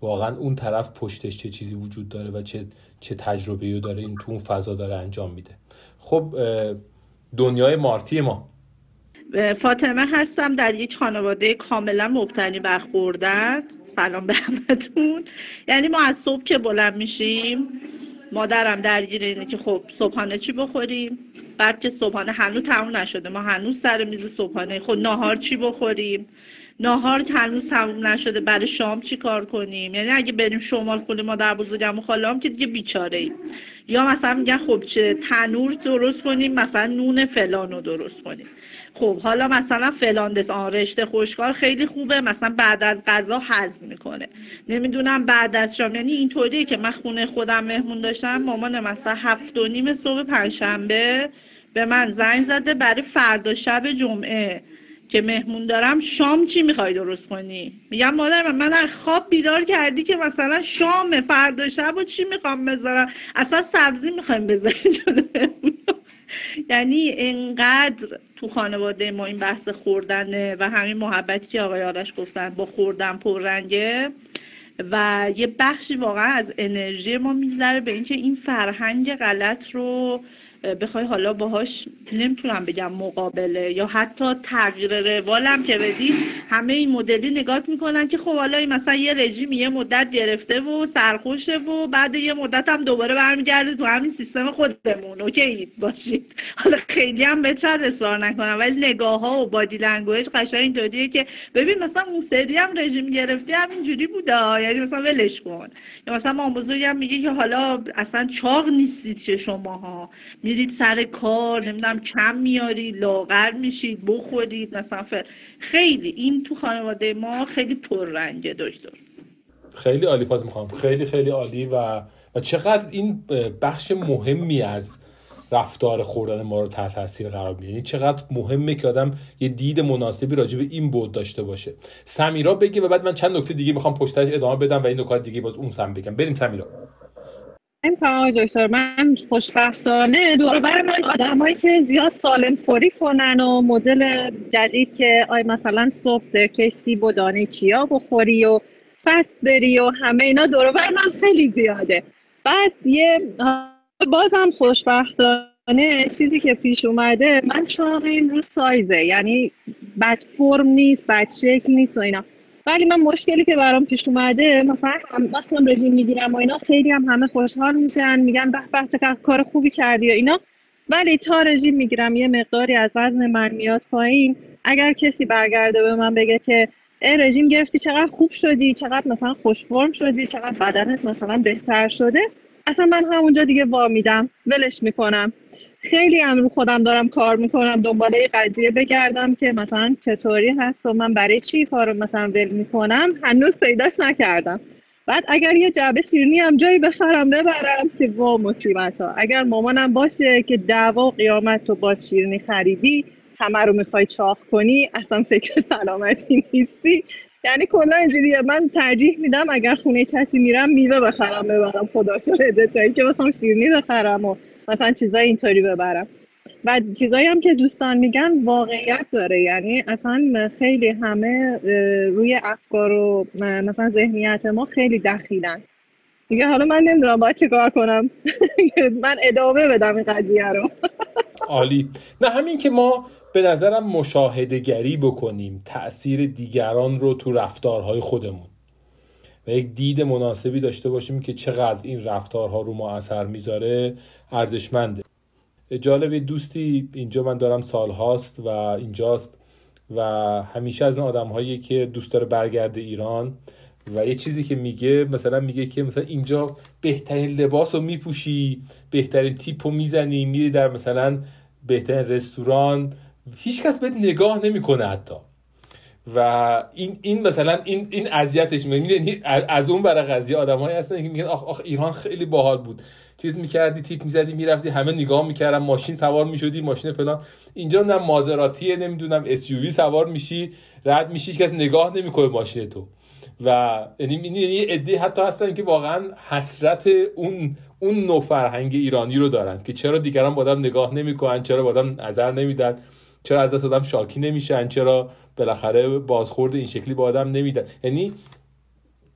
واقعا اون طرف پشتش چه چیزی وجود داره و چه چه تجربه داره این تو اون فضا داره انجام میده. خب دنیای مارتی ما. فاطمه هستم در یک خانواده کاملا مبتنی بر خوردن. سلام به همتون. یعنی ما از صبح که بلند میشیم مادرم درگیر اینه که خب صبحانه چی بخوریم؟ بعد که صبحانه هنوز تموم نشده. ما هنوز سر میز صبحانه. خب ناهار چی بخوریم؟ ناهار هنوز تموم نشده. برای شام چی کار کنیم؟ یعنی اگه بریم شمال خونه مادر بزرگم و خالام که دیگه بیچاره ایم یا مثلا میگن خب چه تنور درست کنیم مثلا نون فلان رو درست کنیم. خب حالا مثلا فلاندس آن رشته خوشکار خیلی خوبه مثلا بعد از غذا هضم می‌کنه. نمی‌دونم بعد از شام یعنی اینطوریه که من خونه خودم مهمون داشتم مامان مثلا هفت و نیم صبح پنجشنبه به من زنگ زده برای فردا شب جمعه که مهمون دارم شام چی می‌خوای درست کنی؟ میگم مادر من من خواب بیدار کردی که مثلا شام فردا شب و چی می‌خوام بذارم؟ اصلا سبزی می‌خوایم بذاریم جلو یعنی انقدر تو خانواده ما این بحث خوردنه و همین محبتی که آقای آرش گفتن با خوردن پررنگه و یه بخشی واقعا از انرژی ما می‌ذاره به اینکه این فرهنگ غلط رو بخوای حالا باهاش نمی‌تونم بگم مقابله یا حتی تغییر روالم که بدی همه این مدلی نگاه می‌کنن که خب حالا مثلا یه رژیم یه مدت گرفته و سرخوشه و بعد یه مدت هم دوباره برمیگرده تو همین سیستم خودمون. okay باشید. حالا خیلی هم به شاید اصرار نکنم ولی نگاه ها و body language قشنگ اینطوریه که ببین مثلا اون سری هم رژیم گرفته همینجوری بوده. یعنی مثلا ولش کن. یا مثلا مام بزرگم میگه که حالا اصلا چاق نیستید که شماها. میرید سر کار نمی‌دونم کم میارید لاغر میشید بخورید مثلا خیلی این تو خانواده ما خیلی پررنگه داشت خیلی عالی فاز می‌خوام خیلی خیلی عالی و و چقدر این بخش مهمی از رفتار خوردن ما رو تحت تاثیر قرار میده یعنی چقدر مهمه که آدم یه دید مناسبی راجع به این بود داشته باشه. سمیرا بگی و بعد من چند نکته دیگه می‌خوام پشتش ادامه بدم و این نکات دیگه باز اون سم بگم. بریم سمیرا. این دکتر من خوشبختانه دور بر من آدمایی که زیاد سالم خوری کنن و مدل جدید که آی مثلا صبح سیب و دانه چیا بخوری و فست بری و همه اینا دور بر من خیلی زیاده. بعد یه بازم خوشبختانه چیزی که پیش اومده من چاقیم رو سایزه یعنی بد فرم نیست بد شکل نیست و اینا. ولی من مشکلی که برام پیش اومده مثلا وقتی من رژیم می‌گیرم و اینا خیلی هم همه خوشحال میشن میگن به به کار خوبی کردی و اینا. ولی تا رژیم می‌گیرم یه مقداری از وزن من میاد پایین. اگر کسی برگرده به من بگه که ای رژیم گرفتی چقدر خوب شدی چقدر مثلا خوش فرم شدی چقدر بدنت مثلا بهتر شده؟ اصلا من همونجا دیگه وا میدم ولش می‌کنم. خیلی هم رو خودم دارم کار می‌کنم. دنباله قضیه بگردم که مثلا چطوری هست و من برای چی کارو مثلا ول می‌کنم. هنوز پیداش نکردم. بعد اگر یه جعبه شیرینی هم جایی بخرم ببرم که وا مصیبت ها اگر مامانم باشه که دعوا و قیامت تو باز شیرینی خریدی همه رو می‌خوای چاق کنی اصلا فکر سلامتی نیستی. یعنی کلا اینجوریه. من ترجیح میدم اگر خونه کسی میرم میوه بخرم ببرم. خدا شده تا که بخوام شیرینی بخرم و مثلا چیزای اینطوری ببرم. و چیزایی هم که دوستان میگن واقعیت داره. یعنی اصلا خیلی همه روی افکار و مثلا ذهنیت ما خیلی دخیلن. میگه حالا من نمی‌دونم باید چه کار کنم. من ادامه بدم این قضیه رو. عالی. نه همین که ما به نظرم مشاهده گری بکنیم تاثیر دیگران رو تو رفتارهای خودمون. و یک دید مناسبی داشته باشیم که چقدر این رفتارها رو ما اثر می‌ذاره. ارزشمنده جالب دوستی اینجا من دارم سالهاست و اینجاست و همیشه از این آدم هایی که دوست داره برگرده ایران و یه چیزی که میگه مثلا میگه که مثلا اینجا بهترین لباس رو میپوشی بهترین تیپ رو می‌زنی میری در مثلا بهترین رستوران. هیچکس بهت نگاه نمی‌کنه حتی. و این این مثلا این این اذیتش از اون برای قضیه آدمایی هستن که میگن آخ آخ ایران خیلی باحال بود. چیز می‌کردی تیپ می‌زدی می‌رفتی همه نگاه می‌کردن ماشین سوار می‌شدی ماشین فلان. اینجا نه مازراتیه نمی‌دونم اس سوار میشی رد میشی کسی نگاه نمی‌کنه ماشین تو. و یعنی یعنی عده حتی هستن که واقعا حسرت اون اون نوع فرهنگ ایرانی رو دارن که چرا دیگران با نگاه نمی‌کنن چرا با نظر نمیدن چرا از دست آدم شاکی نمیشن چرا بالاخره بازخورد این شکلی با آدم نمیدن. یعنی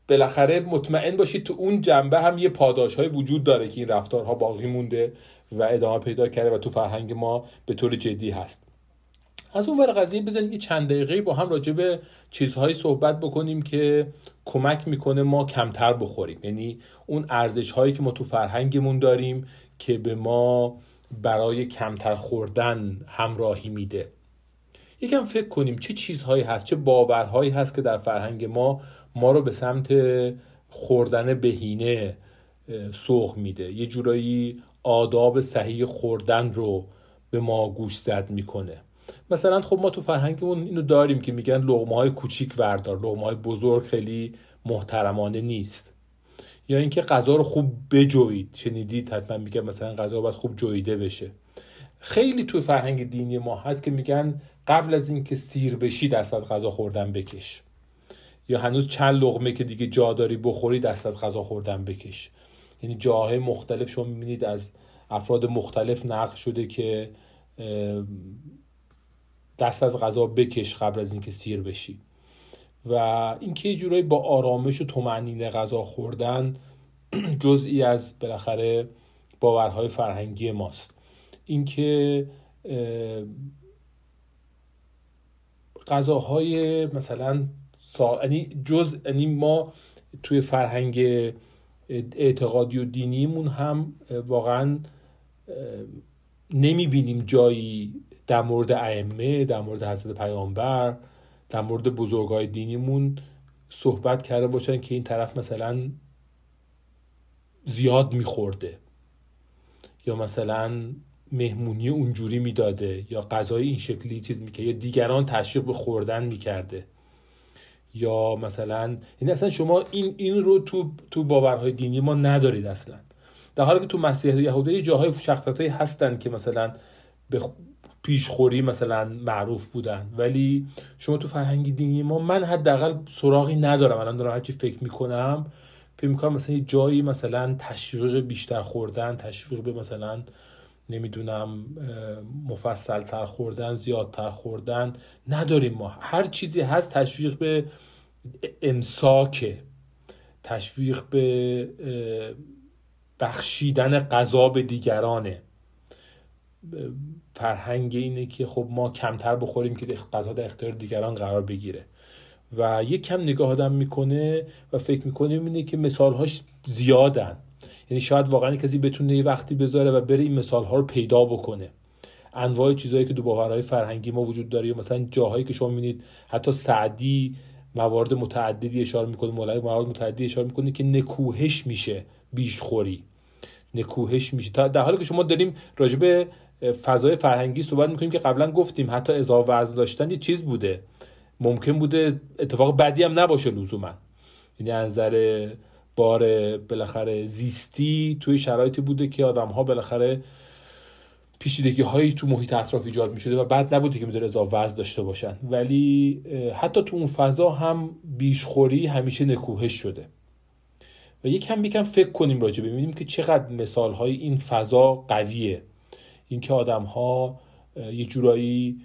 بالاخره مطمئن باشید تو اون جنبه هم یه پاداش های وجود داره که این رفتارها باقی مونده و ادامه پیدا کرده و تو فرهنگ ما به طور جدی هست. از اون ور قضیه بزنید یه چند دقیقه با هم راجع به چیزهایی صحبت بکنیم که کمک می‌کنه ما کمتر بخوریم. یعنی اون ارزش هایی که ما تو فرهنگمون داریم که به ما برای کمتر خوردن همراهی میده. یکم فکر کنیم چه چیزهایی هست چه باورهایی هست که در فرهنگ ما ما رو به سمت خوردن بهینه سوق میده. یه جورایی آداب صحیح خوردن رو به ما گوش زد می‌کنه. مثلا خب ما تو فرهنگمون اینو داریم که میگن لغمه های کوچیک وردار لغمه های بزرگ خیلی محترمانه نیست. یا اینکه غذا رو خوب بجوید شنیدید حتما میگن مثلا غذا باید خوب جویده بشه. خیلی توی فرهنگ دینی ما هست که میگن قبل از اینکه سیر بشی دست از غذا خوردن بکش. یا هنوز چند لغمه که دیگه جا داری بخوری دست از غذا خوردن بکش یعنی جاهای مختلف شما می‌بینید از افراد مختلف نقل شده که دست از غذا بکش قبل از اینکه سیر بشی و اینکه یه جورایی با آرامش و تومنین غذا خوردن جزئی از بالاخره باورهای فرهنگی ماست اینکه غذاهای مثلا. یعنی جز یعنی ما توی فرهنگ اعتقادی و دینیمون هم واقعا نمی‌بینیم جایی در مورد ائمه در مورد حضرت پیامبر در مورد بزرگای دینیمون صحبت کرده باشن که این طرف مثلا زیاد میخورده. یا مثلا مهمونی اونجوری می‌داده یا غذای این شکلی چیز می‌کرده یا دیگران تشویق به خوردن می‌کرده. یا مثلا یعنی اصلا شما این این رو تو تو باورهای دینی ما ندارید اصلا. در حالی که تو مسیح یهودا جاهای شخصیت هستن که مثلا به پیشخوری مثلا معروف بودن. ولی شما تو فرهنگ دینی ما من حداقل سراغی ندارم. الان دارم هرچی فکر می‌کنم فکر می‌کنم مثلا یه جایی مثلا تشویق بیشتر خوردن تشویق به مثلا نمی‌دونم مفصل تر خوردن زیادتر خوردن نداریم ما. هر چیزی هست تشویق به امساکه تشویق به بخشیدن غذا به دیگرانه. فرهنگ اینه که خب ما کمتر بخوریم که غذا در اختیار دیگران قرار بگیره. و یک کم نگاه آدم می‌کنه و فکر می‌کنه اینه که مثالهاش زیادن. یعنی شاید واقعا کسی بتونه یه وقتی بذاره و بره این مثال ها رو پیدا بکنه. انواع چیزهایی که دو باورهای فرهنگی ما وجود داره مثلا جاهایی که شما می‌بینید حتی سعدی موارد متعددی اشاره می‌کنه مولای موارد متعددی اشاره می‌کنه که نکوهش میشه بیشخوری. نکوهش میشه. در حالی که شما داریم راجب فضای فرهنگی صحبت می‌کنیم که قبلا گفتیم حتی اضافه وزن داشتن یه چیز بوده. ممکن بوده اتفاق بدی هم نباشه لزوما. یعنی نظر بار بالاخره زیستی توی شرایطی بوده که آدم ها بالاخره پیچیدگی هایی تو محیط اطراف ایجاد می شده و بعد نبوده که می‌تونه اضافه وزن داشته باشن. ولی حتی تو اون فضا هم بیشخوری همیشه نکوهش شده. و یکم یکم فکر کنیم راجع ببینیم که چقدر مثال های این فضا قویه. اینکه آدم ها یه جورایی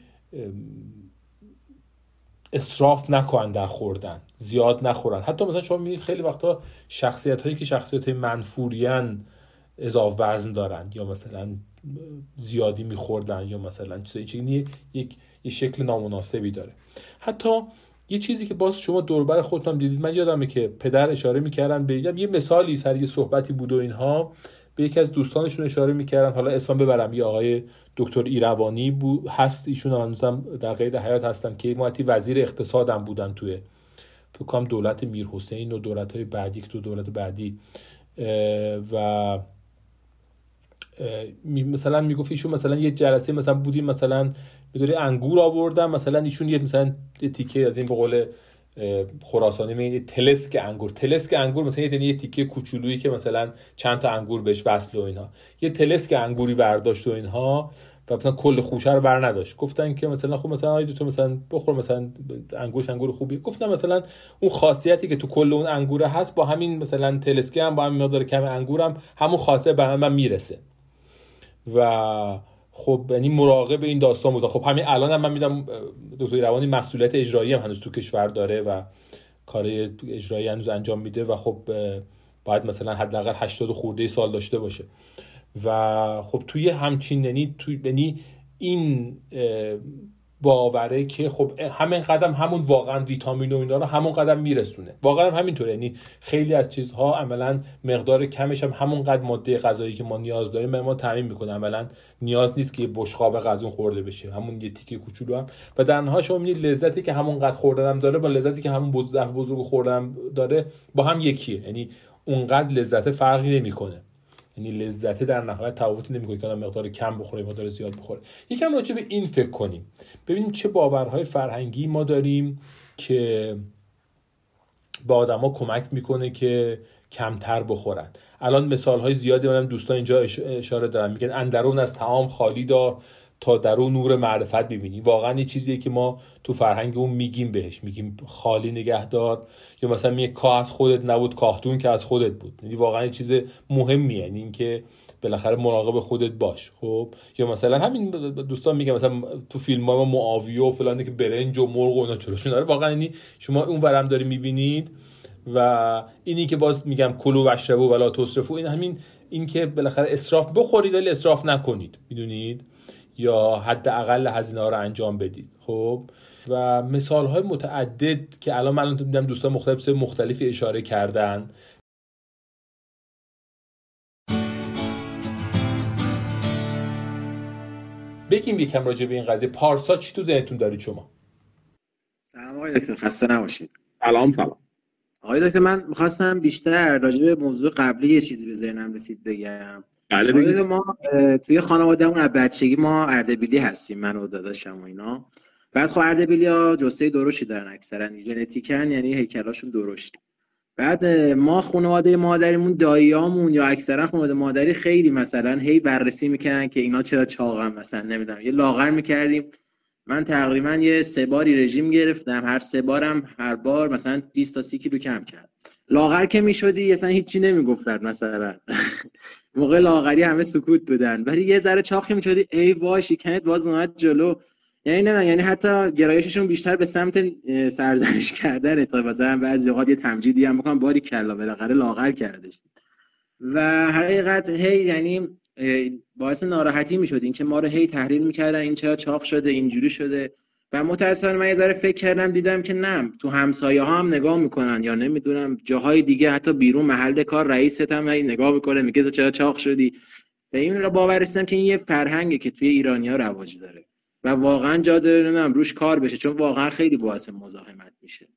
اصراف نکنن در خوردن زیاد نخورن. حتی مثلا شما می‌بینید خیلی وقتا شخصیت هایی که شخصیت منفوریان اضافه وزن دارن یا مثلا زیادی میخوردن یا مثلا چیزی یک یه شکل نامناسبی داره. حتی یه چیزی که باز شما دوربر خودتون دیدید من یادمه که پدر اشاره می‌کردن به یه مثالی سر یه صحبتی بود و اینها. به یکی از دوستانشون اشاره می‌کردن حالا اسمم ببرم یه آقای دکتر ایروانی بود هست ایشون هنوزم در قید حیات هستن که ماتی وزیر اقتصادم بودن توی فکر کنم دولت میر حسین و دولت های بعدی که تو دولت بعدی و مثلا می‌گفت ایشون مثلا یه جلسه مثلا بودیم مثلا می‌دونی انگور آوردن مثلا ایشون یه مثلا یه تیکه از این به قول خراسانی می تلسک انگور. تلسک انگور مثلا یه یه تیکه کوچولویی که مثلا چند تا انگور بهش وصل و اینها یه تلسک انگوری برداشت و اینها. و مثلا کل خوشه رو بر نداشت گفتن که مثلا خب مثلا آید تو مثلا بخور مثلا انگورش انگور خوبی. گفتن مثلا اون خاصیتی که تو کل اون انگوره هست با همین مثلا تلسکه هم با همین مقدار کم انگورم همون خاصیت به من می‌رسه. و خب یعنی مراقب این داستان بود. خب همین الان هم من میدم دکتر روانی مسئولیت اجرایی هم هنوز تو کشور داره و کار اجرایی هنوز انجام میده و خب باید مثلا حداقل 80 خورده سال داشته باشه. و خب توی همچین یعنی یعنی این باوره که خب همین قدم همون واقعا ویتامین و اینا رو همون قدم میرسونه. واقعا هم همینطوره. یعنی خیلی از چیزها عملا مقدار کمش هم همون قدر ماده غذایی که ما نیاز داریم ما تامین می‌کنه. عملا نیاز نیست که بشقاب غذا خورده بشه. همون یه تیکه کوچولو هم. و در نهایت شما لذتی که همون قدر خوردنم داره با لذتی که همون بزرگ بزرگ خوردنم داره با هم یکیه. یعنی اونقدر لذت فرقی نمی‌کنه. یعنی لذت در نهایت تفاوتی نمی‌کنه که مقدار کم بخوره مقدار زیاد بخوره. یکم راجع به این فکر کنیم. ببینیم چه باورهای فرهنگی ما داریم که به آدما کمک می‌کنه که کمتر بخورن. الان مثال های زیادی منم دوستان اینجا اشاره دارن. میگن اندرون از تعام خالی دار. تا درون نور معرفت ببینی واقعا یه چیزیه که ما تو فرهنگمون میگیم بهش. میگیم خالی نگهدار. یا مثلا میگه کاه از خودت نبود کاهتون که از خودت بود. یعنی واقعا یه چیز مهمیه. یعنی اینکه بالاخره مراقب خودت باش. خب؟ یا مثلا همین دوستان میگم مثلا تو فیلم ها معاویه و فلان که برنج و مرغ و اینا چلوشون داره واقعا یعنی شما اون برم داری می‌بینید و اینی که باز میگم کلو و اشربو ولا تصرفو این همین این که بالاخره اسراف بخورید ولی اسراف نکنید. می‌دونید؟ یا حداقل هزینه ها رو انجام بدید. خب؟ و مثال های متعدد که الان من دیدم دوستان مختلف مختلفی اشاره کردن. بگیم یکم راجع به این قضیه. پارسا چی تو ذهنتون دارید شما؟ سلام آقای دکتر خسته نباشید. سلام سلام. آقای دکتر من می‌خواستم بیشتر راجع به موضوع قبلی یه چیزی به ذهنم رسید بگم. بله ما توی خانوادهمون از بچگی ما اردبیلی هستیم من و داداشم و اینا. بعد خب اردبیلی ها جسه درشتی دارن اکثرا ژنتیکن یعنی هیکلاشون درشت. بعد ما خانواده مادریمون داییامون یا اکثرا خانواده مادری خیلی مثلا هی بررسی می‌کنن که اینا چرا چاقن مثلا نمی‌دونم یه لاغر می‌کردیم. من تقریبا یه سه باری رژیم گرفتم. هر سه بارم هر بار مثلا 20 تا 30 کیلو کم کرد. لاغر که می‌شدی اصلا هیچی نمی‌گفتن مثلا. موقع لاغری همه سکوت بودن. ولی یه ذره چاقی می‌شدی. ای وای شکمت باز اومد جلو. یعنی نه یعنی حتی گرایششون بیشتر به سمت سرزنش کردن تا مثلا بعضی اوقات یه تمجیدی هم بکنم باری کلا بالاخره لاغر کردش. و حقیقت هی یعنی باعث ناراحتی می‌شد. اینکه ما رو هی تحلیل می‌کردن این چرا چاق شده اینجوری شده. و متاسفانه من یه ذره فکر کردم دیدم که نه تو همسایه ها هم نگاه می‌کنن یا نمی‌دونم جاهای دیگه حتی بیرون محل کار رئیست هم نگاه می‌کنه میگه چرا چاق شدی؟ به این را باور رسیدم که این یه فرهنگه که توی ایرانی ها رواج داره. و واقعا جا داره نمی‌دونم روش کار بشه چون واقعا خیلی باعث مزاحمت میشه.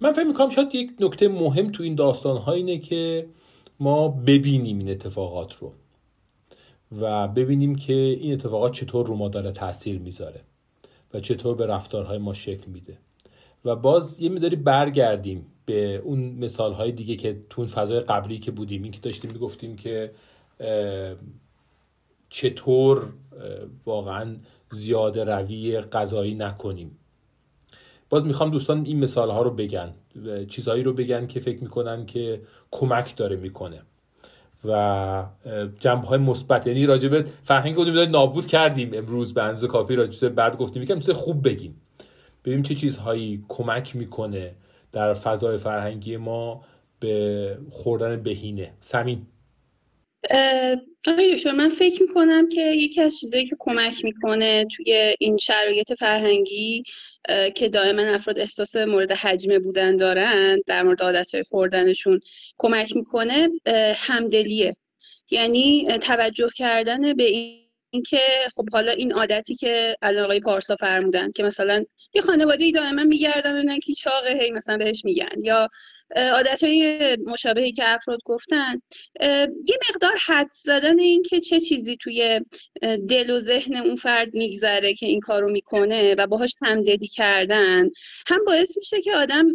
من فکر می‌کنم شاید یک نکته مهم تو این داستان اینه که ما ببینیم این اتفاقات رو. و ببینیم که این اتفاقات چطور رو ما داره تاثیر می‌ذاره و چطور به رفتارهای ما شکل میده. و باز یه میداری برگردیم به اون مثال های دیگه که تو اون فضای قبلی که بودیم. این که داشتیم می‌گفتیم که چطور واقعا زیاده روی غذایی نکنیم. باز می‌خوام دوستان این مثال ها رو بگن چیزهایی رو بگن که فکر می‌کنن که کمک داره می‌کنه. و جنبه های مثبت. یعنی راجب فرهنگ بودیم نابود کردیم امروز به اندازه کافی راجب بعد گفتیم. یکم چیز خوب بگیم. ببینیم چه چیزهایی کمک می‌کنه در فضای فرهنگی ما به خوردن بهینه. سمین. آقای دکتر من فکر می‌کنم که یکی از چیزایی که کمک می‌کنه توی این شرایط فرهنگی که دائما افراد احساس مورد حجمه بودن دارن در مورد عادتهای خوردنشون کمک می‌کنه همدلیه. یعنی توجه کردن به این اینکه خب حالا این عادتی که الان آقای پارسا فرمودن که مثلا یه خانواده ای دائما میگردن ببینن کی چاقه هی مثلا بهش میگن. یا عادت های مشابهی که افراد گفتن. یه مقدار حد زدن این که چه چیزی توی دل و ذهن اون فرد میگذره که این کارو می‌کنه و باهاش همدلی کردن. هم باعث میشه که آدم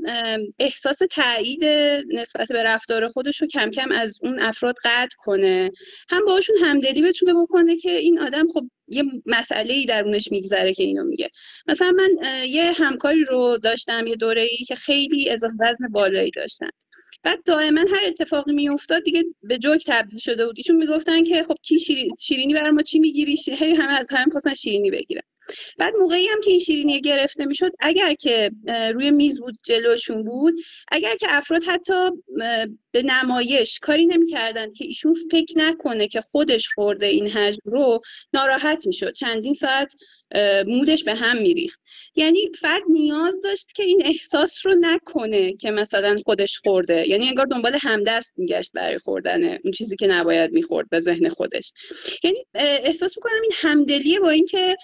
احساس تایید نسبت به رفتار خودش رو کم کم از اون افراد قطع کنه. هم باهاشون همدلی بتونه بکنه که این آدم خب یه مسئله ای درونش میگذره که اینو میگه. مثلا من یه همکاری رو داشتم یه دوره ای که خیلی اضافه وزن بالایی داشتن. بعد دائما هر اتفاقی میافتاد دیگه به جوک تبدیل شده بود. ایشون می‌گفتن که خب کی شیرینی برای ما چی می‌گیری؟ هی همه از هم خواستن شیرینی بگیرن. بعد موقعی هم که این شیرینی گرفته می‌شد اگر که روی میز بود جلوشون بود اگر که افراد حتی به نمایش کاری نمی‌کردن که ایشون فکر نکنه که خودش خورده این حجم رو ناراحت می‌شد. چندین ساعت مودش به هم میریخت. یعنی فرد نیاز داشت که این احساس رو نکنه که مثلا خودش خورده. یعنی انگار دنبال همدست میگشت برای خوردن اون چیزی که نباید می‌خورد به ذهن خودش. یعنی احساس می‌کنم این همدلیه با اینکه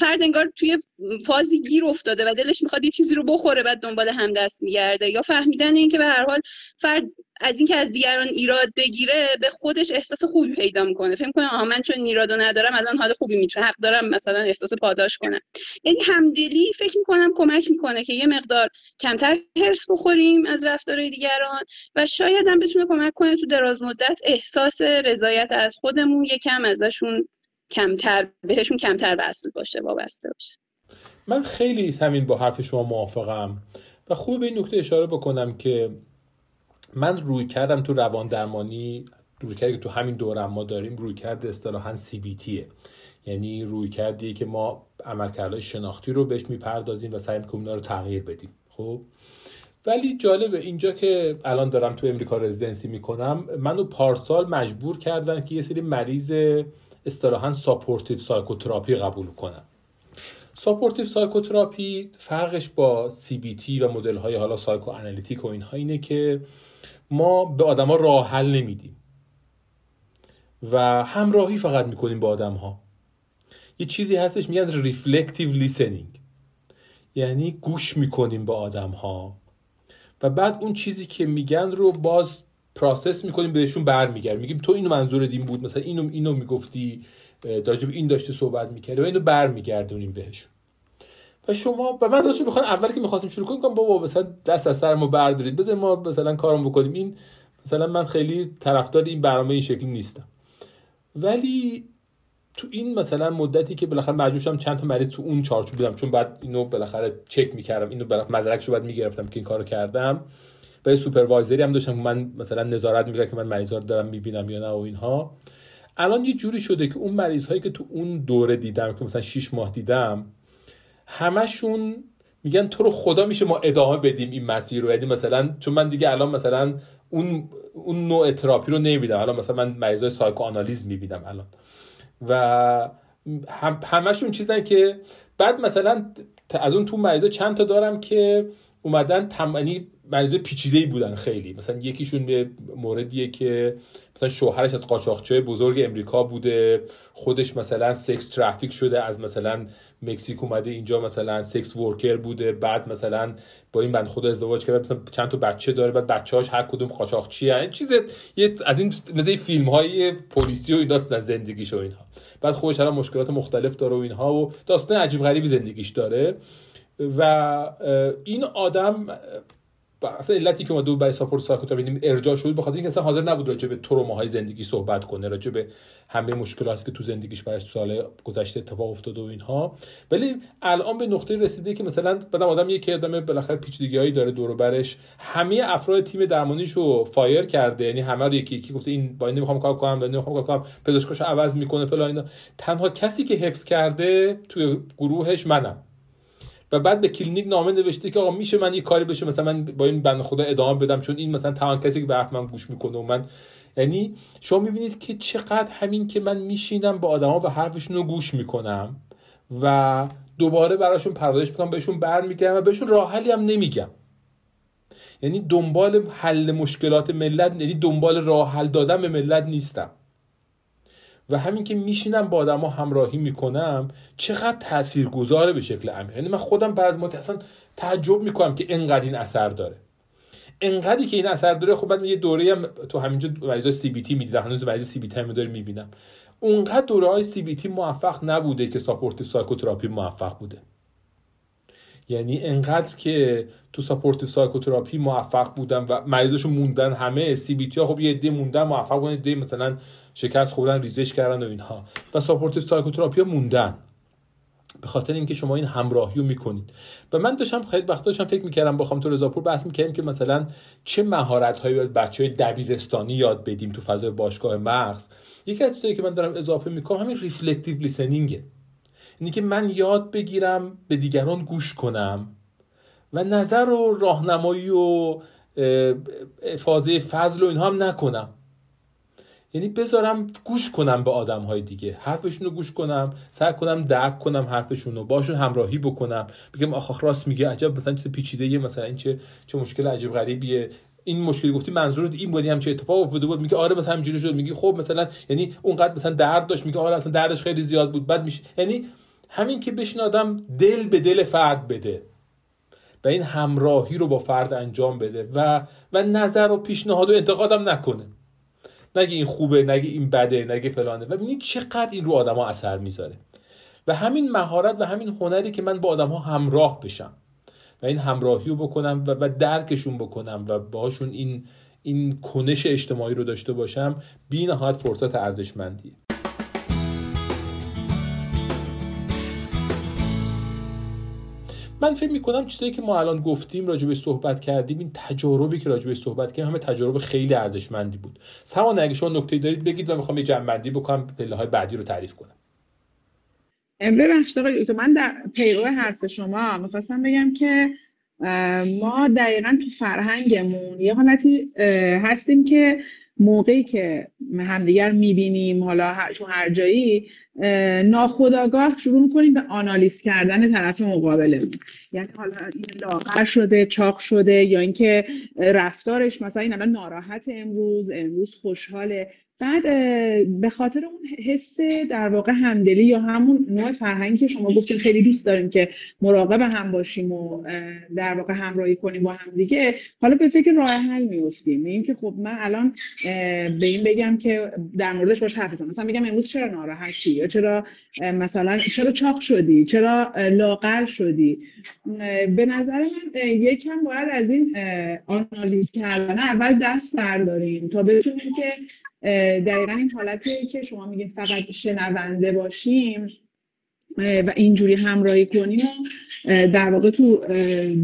فرد انگار توی فازی گیر افتاده و دلش می‌خواد یه چیزی رو بخوره بعد دنبال همدست میگرده. یا فهمیدن اینکه به هر حال فرد از اینکه از دیگران ایراد بگیره به خودش احساس خوبی پیدا می‌کنه. فکر کنه آها من چون ایرادو ندارم الان حال خوبی می‌تونه حق دارم مثلا احساس پاداش کنم. یعنی همدلی فکر می‌کنم کمک می‌کنه که یه مقدار کمتر هرس بخوریم از رفتارهای دیگران و شاید هم بتونه کمک کنه تو دراز مدت احساس رضایت از خودمون یکم ازشون کمتر بهشون کمتر وصل باشه وابسته باشه. من خیلی همین با حرف شما موافقم و خوب به این نکته اشاره بکنم که من روی کردم تو روان درمانی روی کردی که تو همین دورم ما داریم روی کرد اصطلاحا CBTه یعنی روی کردی که ما عملکردهای شناختی رو بهش می‌پردازیم و سعی می‌کنیم رو تغییر بدیم. خب؟ ولی جالبه اینجا که الان دارم تو امریکا residency می‌کنم منو پارسال مجبور کردن که یه سری مریض اصطلاحا supportive psychotherapy قبول کنم. supportive psychotherapy فرقش با CBT و مدل های حالا psychoanalytic و اینها اینه که ما به آدما راه حل نمیدیم. و همراهی فقط می‌کنیم با آدم ها یه چیزی هستش میگن reflective listening یعنی گوش می‌کنیم با آدم ها و بعد اون چیزی که میگن رو باز پراسس می‌کنیم بهشون برمیگردیم. میگیم تو اینو منظور دین بود مثلا اینو اینو می‌گفتی به این داشته صحبت می‌کرده و اینو برمیگردونیم بهشون. و شما و من داشتم می‌خوام اول که می‌خواستیم شروع کنیم بابا مثلا دست از سر ما بردارید. بذار ما مثلا کارم بکنیم. این مثلا من خیلی طرفدار این برنامه این شکلی نیستم. ولی تو این مثلا مدتی که بالاخره مجبور شدم چند تا مریض تو اون چارچوب بودم چون بعد اینو بالاخره چک می‌کردم اینو مدرکشو بعد می‌گرفتم که این کارو کردم. یه supervisor ی هم داشتم من مثلا نظارت می‌کردم که من مریضا دارم می‌بینم یا نه و اینها. الان یه جوری شده که اون مریض هایی که تو اون دوره دیدم که مثلا 6 ماه دیدم همشون میگن تو رو خدا میشه ما ادامه بدیم این مسیر رو. یعنی مثلا چون من دیگه الان مثلا اون اون نوع تراپی رو نمی‌بینم. الان مثلا من مریضای psychoanalysis می‌بینم الان. و هم همشون چیزن که بعد مثلا از اون تو مریضا چند تا دارم که اومدن تمنی مریض پیچیده بودن خیلی. مثلا یکیشون به موردیه که مثلا شوهرش از قاچاقچی بزرگ امریکا بوده. خودش مثلا سکس ترافیک شده از مثلا مکزیک اومده اینجا مثلا سکس ورکر بوده. بعد مثلا با این بند خدا ازدواج کرده مثلا چند تا بچه داره. بعد بچه‌هاش هر کدوم قاچاقچی این چیز یه از این مثل فیلم های پلیسی و اینا زندگیش و اینها. بعد خودش الان مشکلات مختلف داره و اینها و داستان عجیب غریبی زندگیش داره. و این آدم اصلا علتی که ما دو برای support psychotherapy ببینیم ارجاع شد بخاطر اینکه اصلا حاضر نبود راجع به تروماهای زندگی صحبت کنه راجع به همه مشکلاتی که تو زندگیش برای سال گذشته اتفاق افتاده و اینها. ولی الان به نقطه رسیده که مثلا بعدم آدم یک آدم بالاخره پیچیدگیایی داره دور برش. همه افراد تیم درمانیش رو fire کرده یعنی همه رو یکی یکی گفته این با این نمی‌خوام کار کنم نمی‌خوام کار کنم پزشکاشو عوض می‌کنه فلان تنها کسی که حفظ کرده توی گروهش منم. و بعد به کلینیک نامه نوشته که آقا میشه من یه کاری بشه مثلا من با این بند خدا ادامه بدم چون این مثلا تمام کسی که به حرف من گوش می‌کنه و من یعنی شما می‌بینید که چقدر همین که من میشینم با آدما و حرفشون رو گوش می‌کنم و دوباره براشون پردازش می‌کنم بهشون برمیگردم و بهشون راه هم نمیگم. یعنی دنبال حل مشکلات ملت یعنی دنبال راه حل دادن به ملت نیستم. و همین که میشینم با آدما همراهی می‌کنم چقدر تاثیرگذاره به شکل عمیق. یعنی من خودم بعض موقع اصلا تعجب می‌کنم که انقدر این اثر داره. انقدری که این اثر داره خب بعد یه دوره هم تو همینجا مریضای CBT می‌دیدم. هنوز مریض CBT هم داره می‌بینم. اونقدر دوره های CBT موفق نبوده که supportive psychotherapy موفق بوده. یعنی انقدر که تو supportive psychotherapy موفق بودن و مریضاشون موندن همه CBT ها خب یه عده موندن موفق بودن مثلا شکست خوردن ریزش کردن و اینها. و supportive psychotherapy موندن. به خاطر اینکه شما این همراهی رو می‌کنید. و من داشتم خیلی وقتا داشتم فکر می‌کردم با تو رضاپور بحث می‌کردیم که مثلا چه مهارت هایی باید بچه های دبیرستانی یاد بدیم تو فضای باشگاه مغز. یکی از چیزایی که من دارم اضافه می‌کنم همین reflective listening ه اینی که من یاد بگیرم به دیگران گوش کنم و نظر و راهنمایی و فازه فضل و اینها هم نکنم. یعنی بذارم گوش کنم به آدم های دیگه. حرفشون رو گوش کنم سعی کنم درک کنم حرفشون رو باشون همراهی بکنم. بگم آخ راست میگه عجب مثلا چیز پیچیده یه مثلا این چه چه مشکل عجیب غریبیه. این مشکلی گفتی منظورت این بودی هم چه اتفاق افتاده بود. میگه آره مثلا همینجوری شد. میگه خب مثلا یعنی اونقدر مثلا درد داشت. میگه آره اصلا دردش خیلی زیاد بود. بعد میشه یعنی همین که بشین آدم دل به دل فرد بده و این همراهی رو با فرد انجام بده و و نظر و پیشنهاد و انتقادم نکنه. نگه این خوبه نگه این بده نگه فلانه. و ببینید چقدر این رو آدما اثر می‌ذاره. و همین مهارت و همین هنری که من با آدم ها همراه بشم. و این همراهی رو بکنم و, و درکشون بکنم و باهاشون این این کنش اجتماعی رو داشته باشم بی نهایت فرصت ارزشمندیه. من فکر می‌کنم چیزایی که ما الان گفتیم راجع به صحبت کردیم این تجاربی که راجع به صحبت کردیم همه تجارب خیلی ارزشمندی بود. سمان اگه شما نکته دارید بگید و می‌خوام یه جنبندی بکنم پله های بعدی رو تعریف کنم. ببخشید آقای من در پیرو حرف شما می‌خواستم بگم که ما دقیقا تو فرهنگمون یه حالتی هستیم که موقعی که همدیگر می‌بینیم حالا تو هر جایی ناخداگاه شروع می‌کنیم به آنالیز کردن طرف مقابلمون یعنی حالا این لاغر شده چاق شده یا اینکه رفتارش مثلا این الان ناراحت امروز امروز خوشحاله. بعد به خاطر اون حس در واقع همدلی یا همون نوع فرهنگی که شما گفتین خیلی دوست داریم که مراقب هم باشیم و در واقع همراهی کنیم با هم دیگه حالا به فکر راه حل میفتیم میگیم که خب من الان به این بگم که در موردش باش حرف مثلا میگم امروز چرا ناراحتی؟ یا چرا مثلا چرا چاق شدی؟ چرا لاغر شدی؟ به نظر من یکم باید از این آنالیز کردن اول دست برداریم تا بتونیم که دقیقا این حالتی که شما میگین فقط شنونده باشیم و اینجوری همراهی کنیم در واقع تو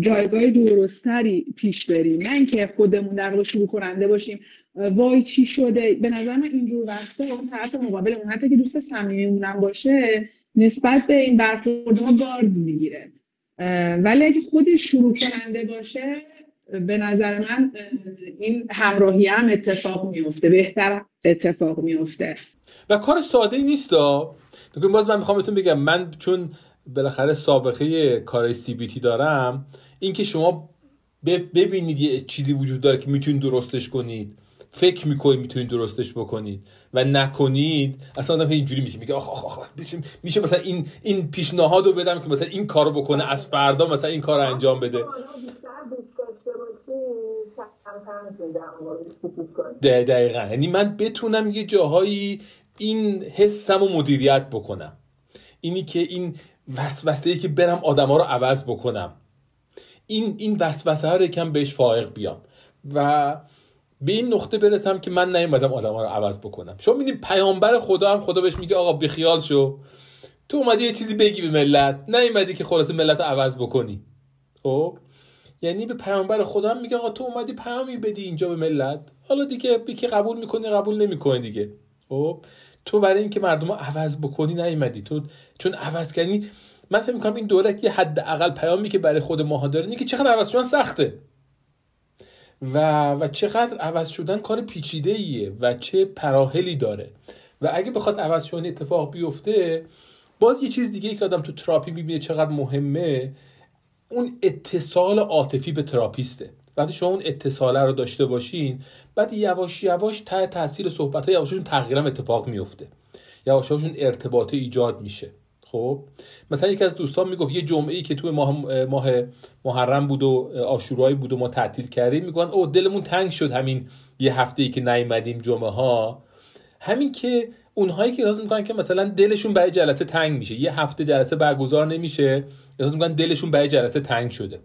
جایگاه درستری پیش بریم. نه اینکه خودمون در واقع شروع کننده باشیم. وای چی شده؟ به نظر من اینجور وقتا اون طرف مقابلمون حتی که دوست صمیمیمون باشه نسبت به این برخوردها گارد می‌گیره. ولی اگه خودش شروع کننده باشه به نظر من این همراهی هم اتفاق میفته بهتر اتفاق میفته و کار ساده نیست دا باز من می‌خوام بهتون بگم من چون بالاخره سابقه کار سی بی تی دارم اینکه شما ببینید یه چیزی وجود داره که می‌تونید درستش کنید فکر می‌کنید می‌تونید درستش بکنید و نکنید اصلا آدم اینجوری میشه میگه آخ آخ آخ میشه مثلا این این پیشنهاد رو بدم که مثلا این کارو بکنه از فردا مثلا این کار انجام بده. دقیقا. یعنی من بتونم یه جاهایی این حسم رو مدیریت بکنم. اینی که این وسوسه ای که برم آدما رو عوض بکنم. این این وسوسه رو یکم بهش فائق بیام. و به این نقطه برسم که من نیومدم آدما رو عوض بکنم. شما می‌دید پیامبر خدا هم خدا بهش میگه آقا بیخیال شو. تو اومدی یه چیزی بگی به ملت. نیومدی که خلاصه ملت رو عوض بکنی. خب؟ یعنی به پیامبر خدا هم میگه آقا تو اومدی پیامی بدی اینجا به ملت. حالا دیگه بیکی قبول می‌کنی قبول نمی‌کنی دیگه. خب؟ تو برای اینکه مردم رو عوض بکنی نیومدی. تو چون عوض کردی من فکر می‌کنم این دوره یه حد اقل پیامی که برای خود ماها داره اینه که چقدر عوض شدن سخته. و و چقدر عوض شدن کار پیچیده ایه و چه پراهلی داره. و اگه بخواد عوض شدن اتفاق بیفته باز یه چیز دیگه ای که آدم تو تراپی می‌بینه چقدر مهمه اون اتصال عاطفی به تراپیسته. وقتی شما اون اتصاله رو داشته باشین بعد یواش یواش تا تاثیر صحبت ها یواششون تغییرم اتفاق میفته یواششون ارتباط ایجاد میشه. خب؟ مثلا یکی از دوستان می‌گفت یه جمعه ای که توی ماه ماه محرم بود و آشورایی بود و ما تعطیل کردیم میگن او دلمون تنگ شد همین یه هفته ای که نیومدیم جمعه ها همین که اونهایی که احساس می‌کنن که مثلا دلشون برای جلسه تنگ میشه یه هفته جلسه برگزار نمیشه احساس می‌کنن دلشون برای جلسه تنگ شده.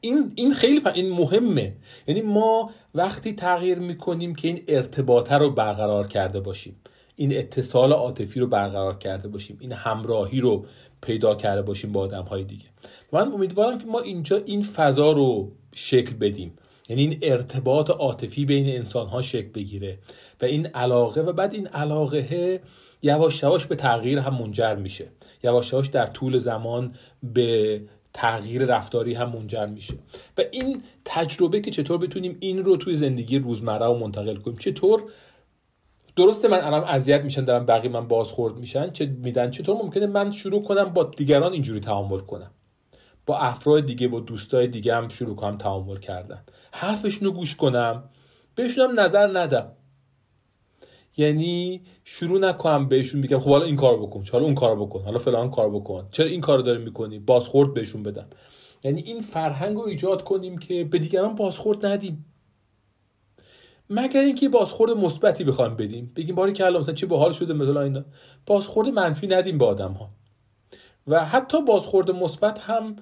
این این خیلی این مهمه. یعنی ما وقتی تغییر می‌کنیم که این ارتباطه رو برقرار کرده باشیم این اتصال عاطفی رو برقرار کرده باشیم این همراهی رو پیدا کرده باشیم با آدم های دیگه. من امیدوارم که ما اینجا این فضا رو شکل بدیم. یعنی این ارتباط عاطفی بین انسان ها شکل بگیره. و این علاقه و بعد این علاقه یواش یواش به تغییر هم منجر میشه. یواش یواش در طول زمان به تغییر رفتاری هم منجر میشه. و این تجربه که چطور بتونیم این رو توی زندگی روزمره و منتقل کنیم چطور؟ درسته من الان اذیت میشن دارم بقیه من بازخورد میشن چه میدن چطور ممکنه من شروع کنم با دیگران اینجوری تعامل کنم؟ با افراد دیگه با دوستای دیگه هم شروع کنم تعامل کردن. حرفشون رو گوش کنم. بهشون نظر ندم. یعنی شروع نکنم بهشون میگم خب حالا این کار بکن حالا اون کار بکن حالا فلان کار بکن. چرا این کار داری می‌کنی؟ بازخورد بهشون بدم. یعنی این فرهنگ رو ایجاد کنیم که به دیگران بازخورد ندیم. مگر اینکه بازخورد مثبتی بخوایم بدیم؟ بگیم باری که مثلا چه باحال شده مثلا اینا. بازخورد منفی ندیم به آدم ها و حتی بازخورد مثبت هم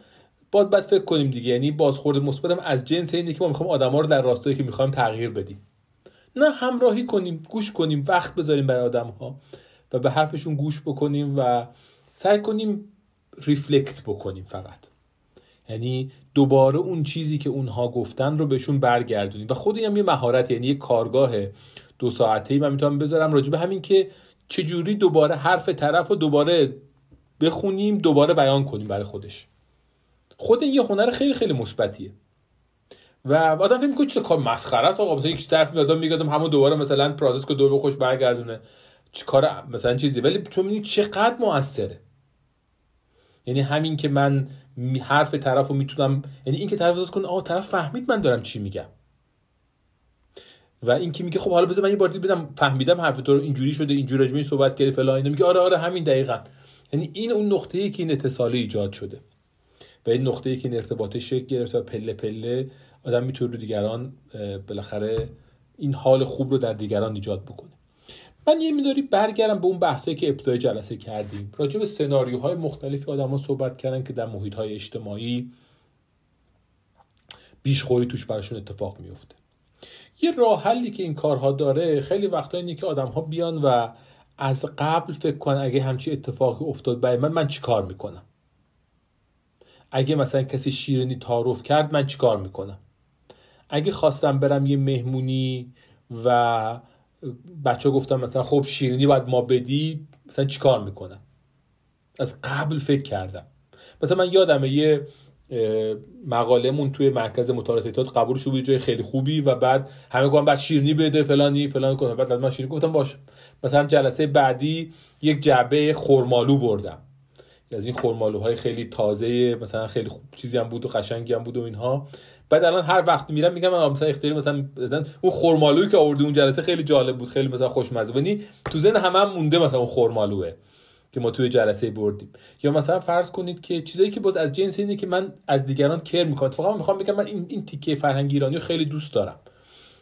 باید بد فکر کنیم دیگه. یعنی بازخورد مثبت هم از جنس اینه که ما می‌خوایم ها رو در راستایی که می‌خوایم تغییر بدیم. نه همراهی کنیم گوش کنیم وقت بذاریم برای آدم ها و به حرفشون گوش بکنیم و سعی کنیم ریفلکت بکنیم فقط. یعنی دوباره اون چیزی که اونها گفتن رو بهشون برگردونیم. و خود هم یه مهارت یعنی یه کارگاه دو ساعته ای من می‌تونم بذارم راجع به همین که چجوری دوباره حرف طرف رو دوباره بخونیم دوباره بیان کنیم برای خودش. خود این یه هنر خیلی خیلی مثبتیه. و بازم فکر می‌کنی چه کار مسخره است آقا؟ مثلا یک طرف میادم میگم همون دوباره مثلا پروسس که دوباره خوش برگردونه. چه کار مثلا چیزی؟ ولی چون می‌بینی چقدر موثره. یعنی همین که من حرف طرف رو می‌تونم یعنی این که طرف احساس کنه آه طرف فهمید من دارم چی میگم. و این که میگه خب حالا بذار من یه بار بدم فهمیدم حرف تو رو اینجوری شده اینجوری راجع صحبت کردی فلان اینا. میگه آره آره همین دقیقا. یعنی این اون نقطه‌ای که این اتصال ایجاد شده. و این نقطه‌ای که این ارتباط شکل گرفته و پله پله آدم می‌تونه رو دیگران بالاخره این حال خوب رو در دیگران ایجاد بکنه. من یه میداری برگردم به اون بحثایی که ابتدای جلسه کردیم. راجع به سناریوهای مختلفی آدما صحبت کردن که در محیط های اجتماعی بیشخوری توش براشون اتفاق میفته یه راه حلی که این کارها داره خیلی وقتا اینه که آدم ها بیان و از قبل فکر کنن اگه همچی اتفاقی افتاد برای من من چی کار می‌کنم؟ اگه مثلا کسی شیرینی تعارف کرد من چی کار می‌کنم؟ اگه خواستم برم یه مهمونی و بچه گفتم مثلا خب شیرینی باید ما بدی مثلا چیکار می‌کنم؟ از قبل فکر کردم. مثلا من یادمه یه مقالمون توی مرکز مطالعات قبول شد جای خیلی خوبی و بعد همه گفتن بعد شیرینی بده فلانی فلان گفتم بعد من شیرینی گفتم باشه. مثلا جلسه بعدی یک جعبه خرمالو بردم. از این خرمالوهای خیلی تازه مثلا خیلی خوب چیزی هم بود و قشنگی هم بود و اینها. بعد الان هر وقت میرم میگم من مثلا اختیاری مثلا اون خرمالویی که آوردی اون جلسه خیلی جالب بود خیلی مثلا خوشمزه. یعنی تو ذهن همه هم مونده مثلا اون خرمالوه که ما توی جلسه بردیم. یا مثلا فرض کنید که چیزایی که باز از جنس اینه که من از دیگران کر می‌کنم. اتفاقا می‌خوام بگم من این این تیکه فرهنگ ایرانی رو خیلی دوست دارم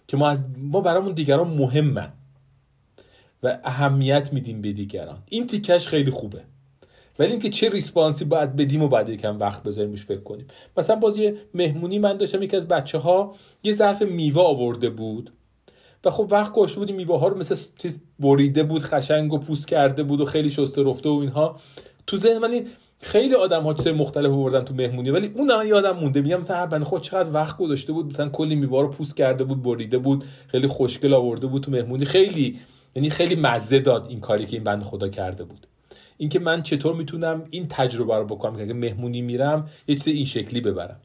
که ما از ما برامون دیگران مهمن و اهمیت میدیم به دیگران. این تیکش خیلی خوبه. ولی اینکه چه ریسپانسی باید بدیم و بعد یکم وقت بذاریم روش فکر کنیم. مثلا باز یه مهمونی من داشتم یکی از بچه ها یه ظرف میوه آورده بود و خب وقت گذاشته بود میوه ها رو مثل چیز بریده بود خشنگ و پوست کرده بود و خیلی شسته رفته و اینها. تو ذهن من خیلی آدم ها چیز مختلف آوردن تو مهمونی ولی اون الان یادم مونده. میگم مثلا بنده خود چقدر وقت گذاشته بود مثلا کلی میوه رو پوست کرده بود بریده بود خیلی خوشگل آورده بود تو مهمونی. خیلی یعنی خیلی مزه داد این کاری که این بنده خدا کرده بود. اینکه من چطور می‌تونم این تجربه رو بکنم که اگه مهمونی میرم یه چیز این شکلی ببرم.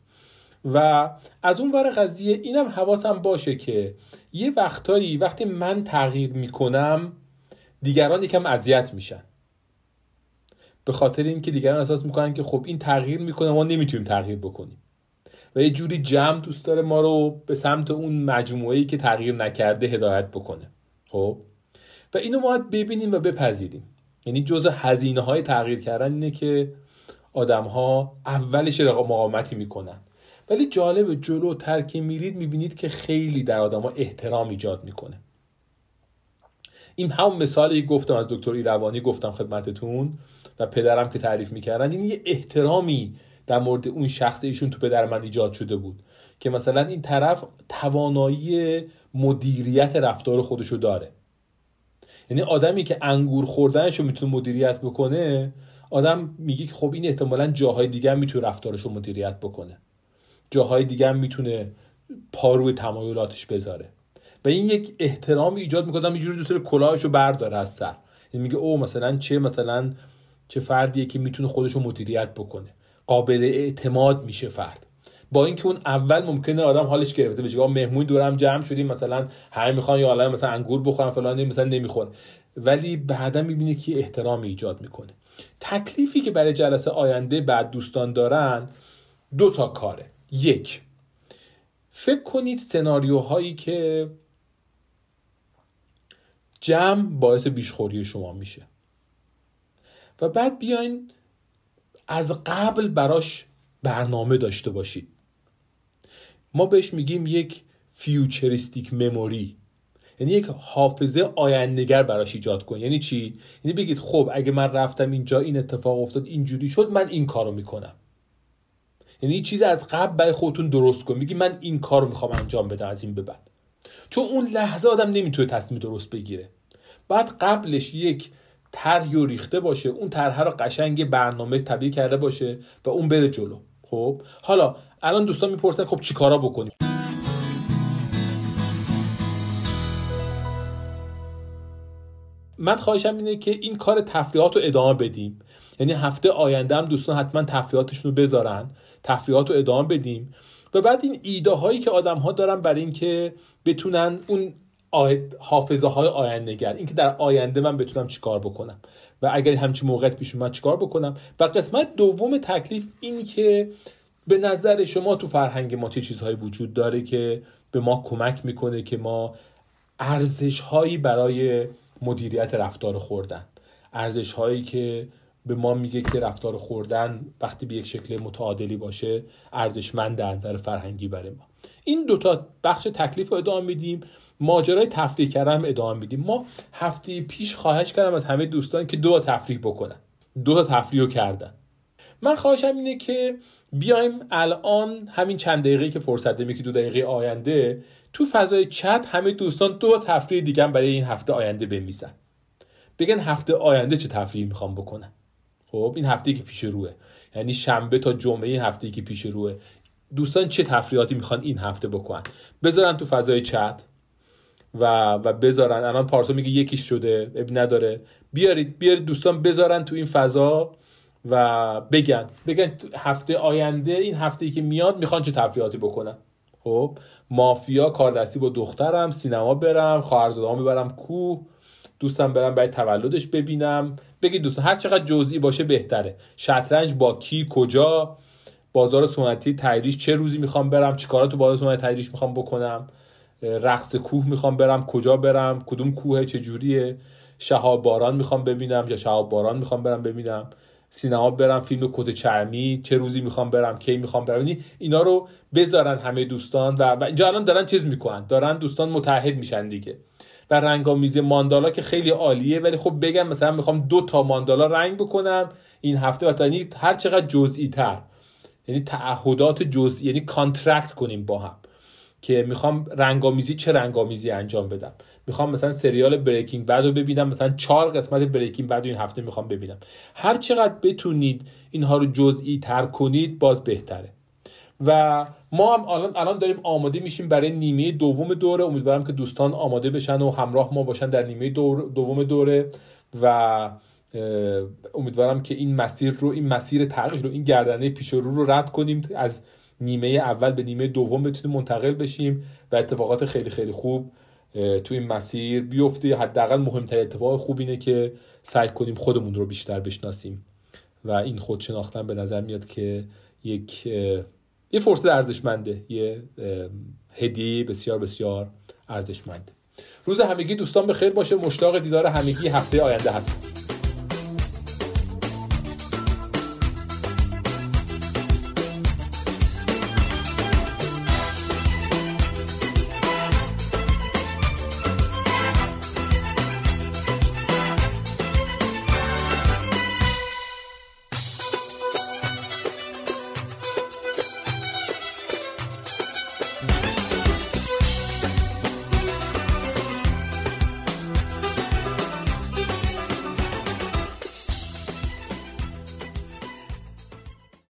و از اون ور قضیه اینم حواسم باشه که یه وقتایی وقتی من تغییر می‌کنم دیگران یکم اذیت میشن. به خاطر اینکه دیگران احساس می‌کنن که خب این تغییر می‌کنه ما نمی‌تونیم تغییر بکنیم. و یه جوری جمع دوست داره ما رو به سمت اون مجموعه که تغییر نکرده هدایت بکنه. خب؟ و اینو ما باید ببینیم و بپذیریم. یعنی جزء هزینه های تغییر کردن اینه که آدم ها اولش مقاومتی می‌کنن. ولی جالب جلو ترک میرید می‌بینید که خیلی در آدم ها احترام ایجاد می‌کنه. این همون مثالی گفتم از دکتر ایروانی گفتم خدمتتون و پدرم که تعریف می‌کردن. این یه احترامی در مورد اون شخص ایشون تو پدر من ایجاد شده بود که مثلا این طرف توانایی مدیریت رفتار خودشو داره. یعنی آدمی که انگور خوردنش رو می‌تونه مدیریت بکنه آدم میگه که خب این احتمالا جاهای دیگه می‌تونه رفتارش رو مدیریت بکنه. جاهای دیگه می‌تونه پاروی تمایلاتش بذاره. و این یک احترام ایجاد می‌کنه اینجوری دوست کلاهش رو برداره از سر. یعنی میگه او مثلا چه مثلا چه فردیه که می‌تونه خودش رو مدیریت بکنه. قابل اعتماد میشه فرد. با اینکه اون اول ممکنه آدم حالش گرفته بشه مهمون دورم جمع شدیم مثلا همه می‌خوان یا حالا مثلا انگور بخورن فلان مثلا نمی‌خوره ولی بعدا می‌بینه که احترامی ایجاد می‌کنه. تکلیفی که برای جلسه آینده بعد دوستان دارن دو تا کاره. یک فکر کنید سناریوهایی که جمع باعث بیشخوری شما میشه. و بعد بیاین از قبل براش برنامه داشته باشید. ما بهش میگیم یک فیوچریستیک مموری. یعنی یک حافظه آیندهگر براش ایجاد کن. یعنی چی؟ یعنی بگید خب اگه من رفتم اینجا این اتفاق افتاد اینجوری شد من این کارو می‌کنم. یعنی چیز از قبل برای خودتون درست کن. میگی من این کارو می‌خوام انجام بدم از این به بعد. چون اون لحظه آدم نمی‌تونه تصمیم درست بگیره. بعد قبلش یک طرحی ریخته باشه اون طرح رو قشنگ برنامه تبدیل کرده باشه و اون بره جلو. خب حالا الان دوستان می‌پرسن خب چیکارا بکنیم؟ من خواهشم اینه که این کار تفریحات رو ادامه بدیم. یعنی هفته آینده هم دوستان حتما تفریحاتشون رو بذارن تفریحات رو ادامه بدیم. و بعد این ایده هایی که آدم ها دارن برای اینکه بتونن اون حافظه های آیندهگر. اینکه در آینده من بتونم چیکار بکنم. و اگر همچین موقعیت پیش اومد چیکار بکنم؟ و قسمت دوم تکلیف این که به نظر شما تو فرهنگ ما چه چیزهایی وجود داره که به ما کمک می‌کنه که ما ارزش هایی برای مدیریت رفتار خوردن. ارزش هایی که به ما میگه که رفتار خوردن وقتی به یک شکل متعادلی باشه ارزشمند در نظر فرهنگی برای ما. این دوتا بخش تکلیف رو ادامه میدیم. ماجرای تفریح کردن ادامه میدیم. ما هفته پیش خواهش کردم از همه دوستان که دو تفریح بکنن. دو تا تفریح کردن. من خواهشم اینه که بیایم الان همین چند دقیقه که فرصت داریم که دو دقیقه آینده تو فضای چت همه دوستان دو تفریح دیگه برای این هفته آینده بنویسن. بگن هفته آینده چه تفریحی می‌خوام بکنن. خب این هفته که پیش روه. یعنی شنبه تا جمعه این هفته که پیش روه. دوستان چه تفریحاتی می‌خوان این هفته بکنن؟ بذارن تو فضای چت. و و بذارن. الان پارسا میگه یکیش شده اب نداره. بیارید بیارید دوستان بذارن تو این فضا و بگن. بگن هفته آینده این هفته ای که میاد می‌خوان چه تفریحاتی بکنن. خب مافیا کاردستی با دخترم سینما برم خواهرزاده‌ام ببرم کوه دوستم برم برای تولدش ببینم. بگید دوستان هر چقدر جزئی باشه بهتره. شطرنج با کی کجا؟ بازار سنتی تایریش چه روزی می‌خوام برم؟ چیکارا تو بازار سنتی تایریش می‌خوام بکنم؟ رقص کوه می‌خوام برم کجا برم کدوم کوه چه جوریه. شهاب باران می‌خوام ببینم یا شهاب باران می‌خوام برم ببینم. سینما برم فیلم کت چرمی چه روزی می‌خوام برم کی می‌خوام برم. یعنی اینا رو بذارن همه دوستان و, و اینجا الان دارن چیز می‌کنن دارن دوستان متحد میشن دیگه. و رنگامیزی ماندالا که خیلی عالیه ولی خب بگم مثلا می‌خوام دو تا ماندالا رنگ بکنم این هفته. و یعنی هر چقدر جزئی تر یعنی تعهدات جزئی یعنی contract کنیم با هم. که می‌خوام رنگامیزی چه رنگامیزی انجام بدم. می‌خوام مثلا سریال Breaking Bad رو ببینم مثلا چهار قسمت Breaking Bad این هفته می‌خوام ببینم. هر چقدر بتونید اینها رو جزئی تر کنید باز بهتره. و ما هم الان الان داریم آماده میشیم برای نیمه دوم دوره. امیدوارم که دوستان آماده بشن و همراه ما باشن در نیمه دور دوم دوره. و امیدوارم که این مسیر رو این مسیر تغییر رو این گردنه پیش رو رو رد کنیم. از نیمه اول به نیمه دوم بتونیم منتقل بشیم و اتفاقات خیلی خیلی خوب تو این مسیر بیفته. حداقل مهمترین اتفاق خوب اینه که سعی کنیم خودمون رو بیشتر بشناسیم و این خود شناختن به نظر میاد که یک یه فرصت ارزشمنده یه هدیه بسیار بسیار ارزشمنده. روز همگی دوستان به خیر باشه. مشتاق دیدار همگی هفته آینده هستم.